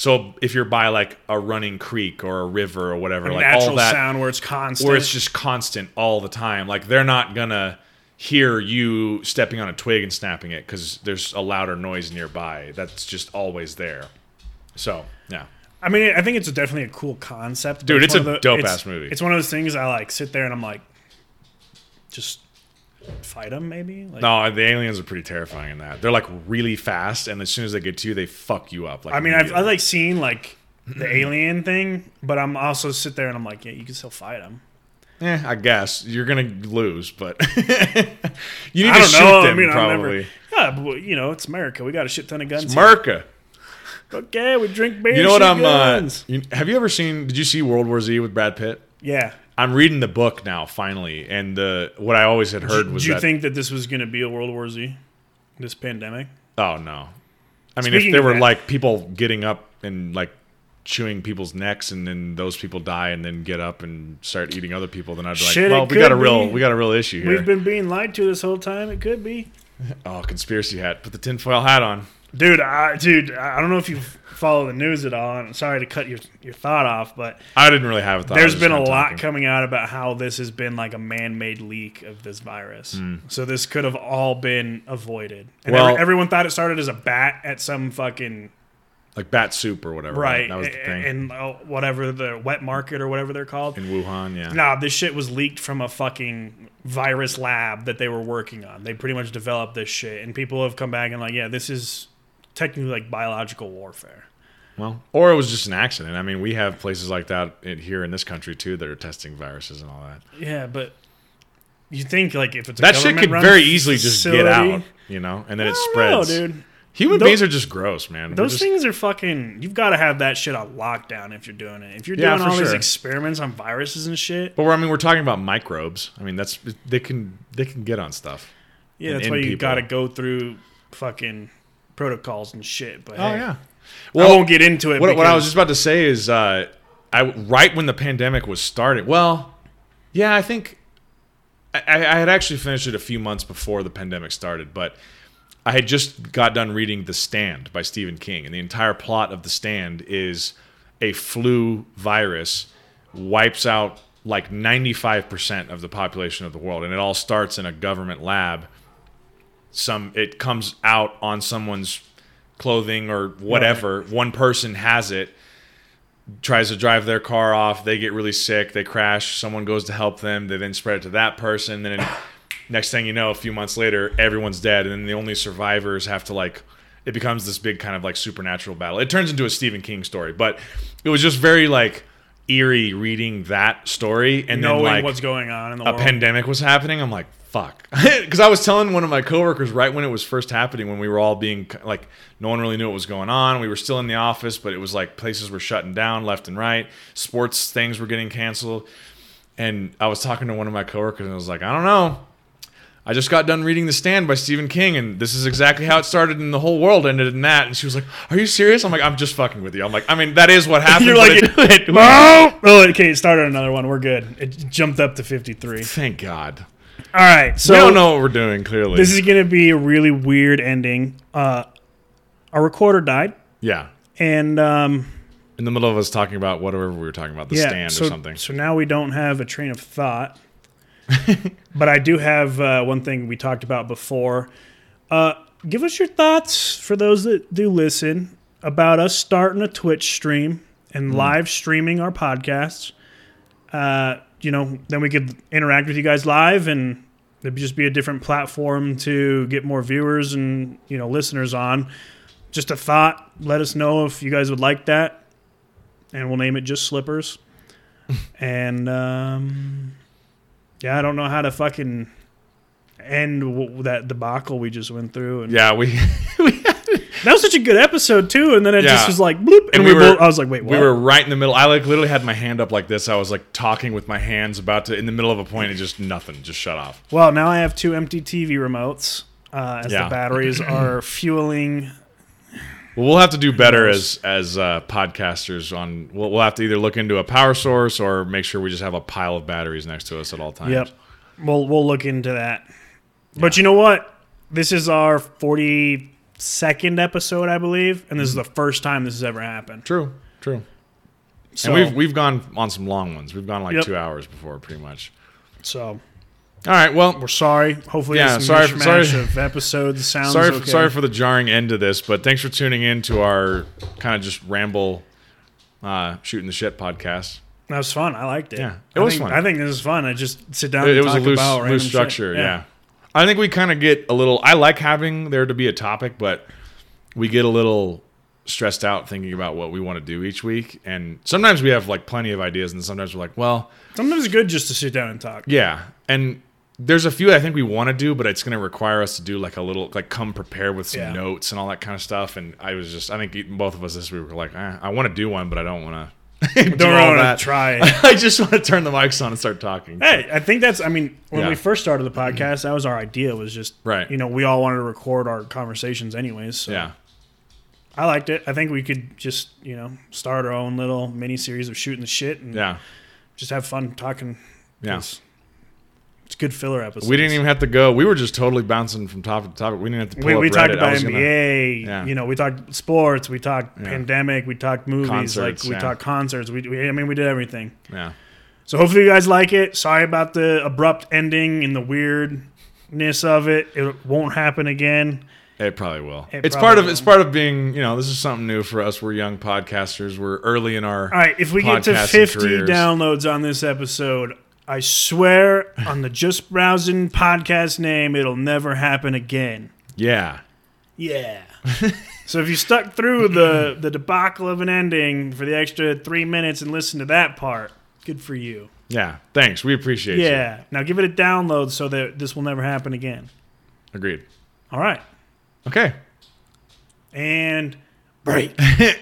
So if you're by like a running creek or a river or whatever, like Natural all that sound where it's constant. where it's just constant all the time. Like they're not gonna hear you stepping on a twig and snapping it because there's a louder noise nearby. That's just always there. So yeah, I mean, I think it's definitely a cool concept, Dude, it's one a the- dope-ass movie. It's one of those things I like sit there and I'm like, just fight them maybe. Like, no, the aliens are pretty terrifying in that. They're like really fast, and as soon as they get to you, they fuck you up. Like I mean, I've, I immediately. like seen like the alien thing, but I'm also sit there and I'm like, yeah, you can still fight them. Eh, I guess you're gonna lose, but you need I to don't shoot know. them I mean, I've probably. never. Yeah, but you know, it's America. We got a shit ton of guns. It's here. Okay, we drink beer. You know what I'm? Uh, you, have you ever seen? Did you see World War Z with Brad Pitt? yeah. I'm reading the book now, finally, and the what I always had heard Did was Do you that. think that this was going to be a World War Z? This pandemic? oh no, I mean, Speaking if there were that- like people getting up and like chewing people's necks, and then those people die, and then get up and start eating other people, then I'd be like, Shit, well, we got a real, be. we got a real issue here. We've been being lied to this whole time. It could be. oh, conspiracy hat. Put the tinfoil hat on. Dude, I, dude, I don't know if you follow the news at all. I'm sorry to cut your your thought off, but I didn't really have a thought. There's been a lot talking. coming out about how this has been like a man-made leak of this virus. Hmm. So this could have all been avoided. And Well- every- everyone thought it started as a bat at some fucking like bat soup or whatever. right, That was the thing and uh, whatever the wet market or whatever they're called. in Wuhan. Yeah. Nah, this shit was leaked from a fucking virus lab that they were working on. They pretty much developed this shit, and people have come back and like, yeah, this is technically like biological warfare. Well, or it was just an accident. I mean, we have places like that in, here in this country too that are testing viruses and all that. Yeah, but you think like if it's a That shit could very easily just get out, you know, and then it don't know, spreads. dude. Human Tho- beings are just gross, man. Those just- things are fucking. You've got to have that shit on lockdown if you're doing it. If you're Yeah, doing for all these experiments on viruses and shit, But we're, I mean, we're talking about microbes. I mean, that's they can they can get on stuff. yeah, that's why you got to go through fucking protocols and shit. But hey, yeah, Well, I won't get into it. what, what I was just about to say is, uh, I right when the pandemic was starting. Well, yeah, I think I, I had actually finished it a few months before the pandemic started, but I had just got done reading The Stand by Stephen King, and the entire plot of The Stand is a flu virus wipes out like 95% of the population of the world, and it all starts in a government lab. Some it comes out on someone's clothing or whatever. One person has it, tries to drive their car off. They get really sick. They crash. Someone goes to help them. They then spread it to that person. Then next thing you know, a few months later, everyone's dead, and then the only survivors have to like. It becomes this big kind of like supernatural battle. It turns into a Stephen King story, but it was just very like eerie reading that story and knowing then like what's going on in the a world. pandemic was happening, I'm like, fuck. Because I was telling one of my coworkers right when it was first happening, when we were all being like, no one really knew what was going on. We were still in the office, but it was like places were shutting down left and right. Sports things were getting canceled. And I was talking to one of my coworkers, and I was like, I don't know. I just got done reading The Stand by Stephen King, and this is exactly how it started, and the whole world ended in that. And she was like, "Are you serious?" I'm like, "I'm just fucking with you." I'm like, "I mean, that is what happened." You're like, it- oh, oh, okay, it started another one. We're good. It jumped up to 53. thank God. All right, so we don't know what we're doing. Clearly, this is going to be a really weird ending. Uh, our recorder died, yeah. and um, in the middle of us talking about whatever we were talking about, the yeah, stand so, or something. So now we don't have a train of thought. but I do have uh, one thing we talked about before. Uh, give us your thoughts for those that do listen about us starting a Twitch stream and live streaming our podcasts. Uh, you know, then we could interact with you guys live and it'd just be a different platform to get more viewers and, you know, listeners on. Just a thought. Let us know if you guys would like that. And we'll name it just Slippers. and, um, yeah, I don't know how to fucking end w- that debacle we just went through. And yeah, we that was such a good episode too. And then it Yeah. just was like bloop, and, And we, we were- both, I was like, wait, what? we were right in the middle. I like literally had my hand up like this. I was like talking with my hands about to in the middle of a point and just nothing, just shut off. well, now I have two empty TV remotes uh, as Yeah. the batteries are fueling. Well, we'll have to do better as as uh, podcasters. On we'll, we'll have to either look into a power source or make sure we just have a pile of batteries next to us at all times. Yep, we'll we'll look into that. But you know what? This is our forty second episode, I believe, and this is the first time this has ever happened. True, true. So, and we've we've gone on some long ones. We've gone like Yep. two hours before, pretty much. so All right. Well, we're sorry. Hopefully, Yeah, sorry sorry, for- sorry- of episodes sounds sorry, okay. sorry for the jarring end to this, but thanks for tuning in to our kind of just ramble, uh, shooting the shit podcast. That was fun. I liked it. Yeah, it I was think, fun. I think this is fun. I just sit down It, and it was a loose, about loose shit. structure. Yeah. I think we kind of get a little. I like having there to be a topic, but we get a little stressed out thinking about what we want to do each week, and sometimes we have like plenty of ideas, and sometimes we're like, well, Sometimes it's good just to sit down and talk. yeah, and. There's a few I think we want to do, but it's going to require us to do like a little, like come prepared with some Yeah. notes and all that kind of stuff. And I was just, I think both of us this week were like, eh, I want to do one, but I don't want to Don't want to try it. I just want to turn the mics on and start talking. Hey, I think that's. I mean, when Yeah. we first started the podcast, that was our idea. Was just Right. You know, we all wanted to record our conversations, anyways. So Yeah. I liked it. I think we could just you know start our own little mini series of shooting the shit and Yeah. just have fun talking. Yeah. 'cause It's good filler episode. We didn't even have to go. We were just totally bouncing from topic to topic. We didn't have to pull We, we talked Reddit. About was gonna- NBA. Yeah. You know, we talked sports. We talked Yeah. pandemic. We talked movies. Concerts, like we yeah. talked concerts. We, we, I mean, we did everything. yeah. So hopefully you guys like it. Sorry about the abrupt ending and the weirdness of it. It won't happen again. It probably will. It it's probably part of will. it's part of being, you know, this is something new for us. We're young podcasters. We're early in our All right, if we get to 50 careers. downloads on this episode, I swear on the Just Browsing podcast name, it'll never happen again. Yeah. Yeah. so if you stuck through the the debacle of an ending for the extra three minutes and listened to that part, good for you. Yeah. Thanks. We appreciate you. Yeah. Now give it a download so that this will never happen again. Agreed. All right. Okay. And break.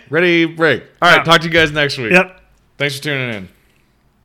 Ready, break. All right, talk to you guys next week. yep. Thanks for tuning in.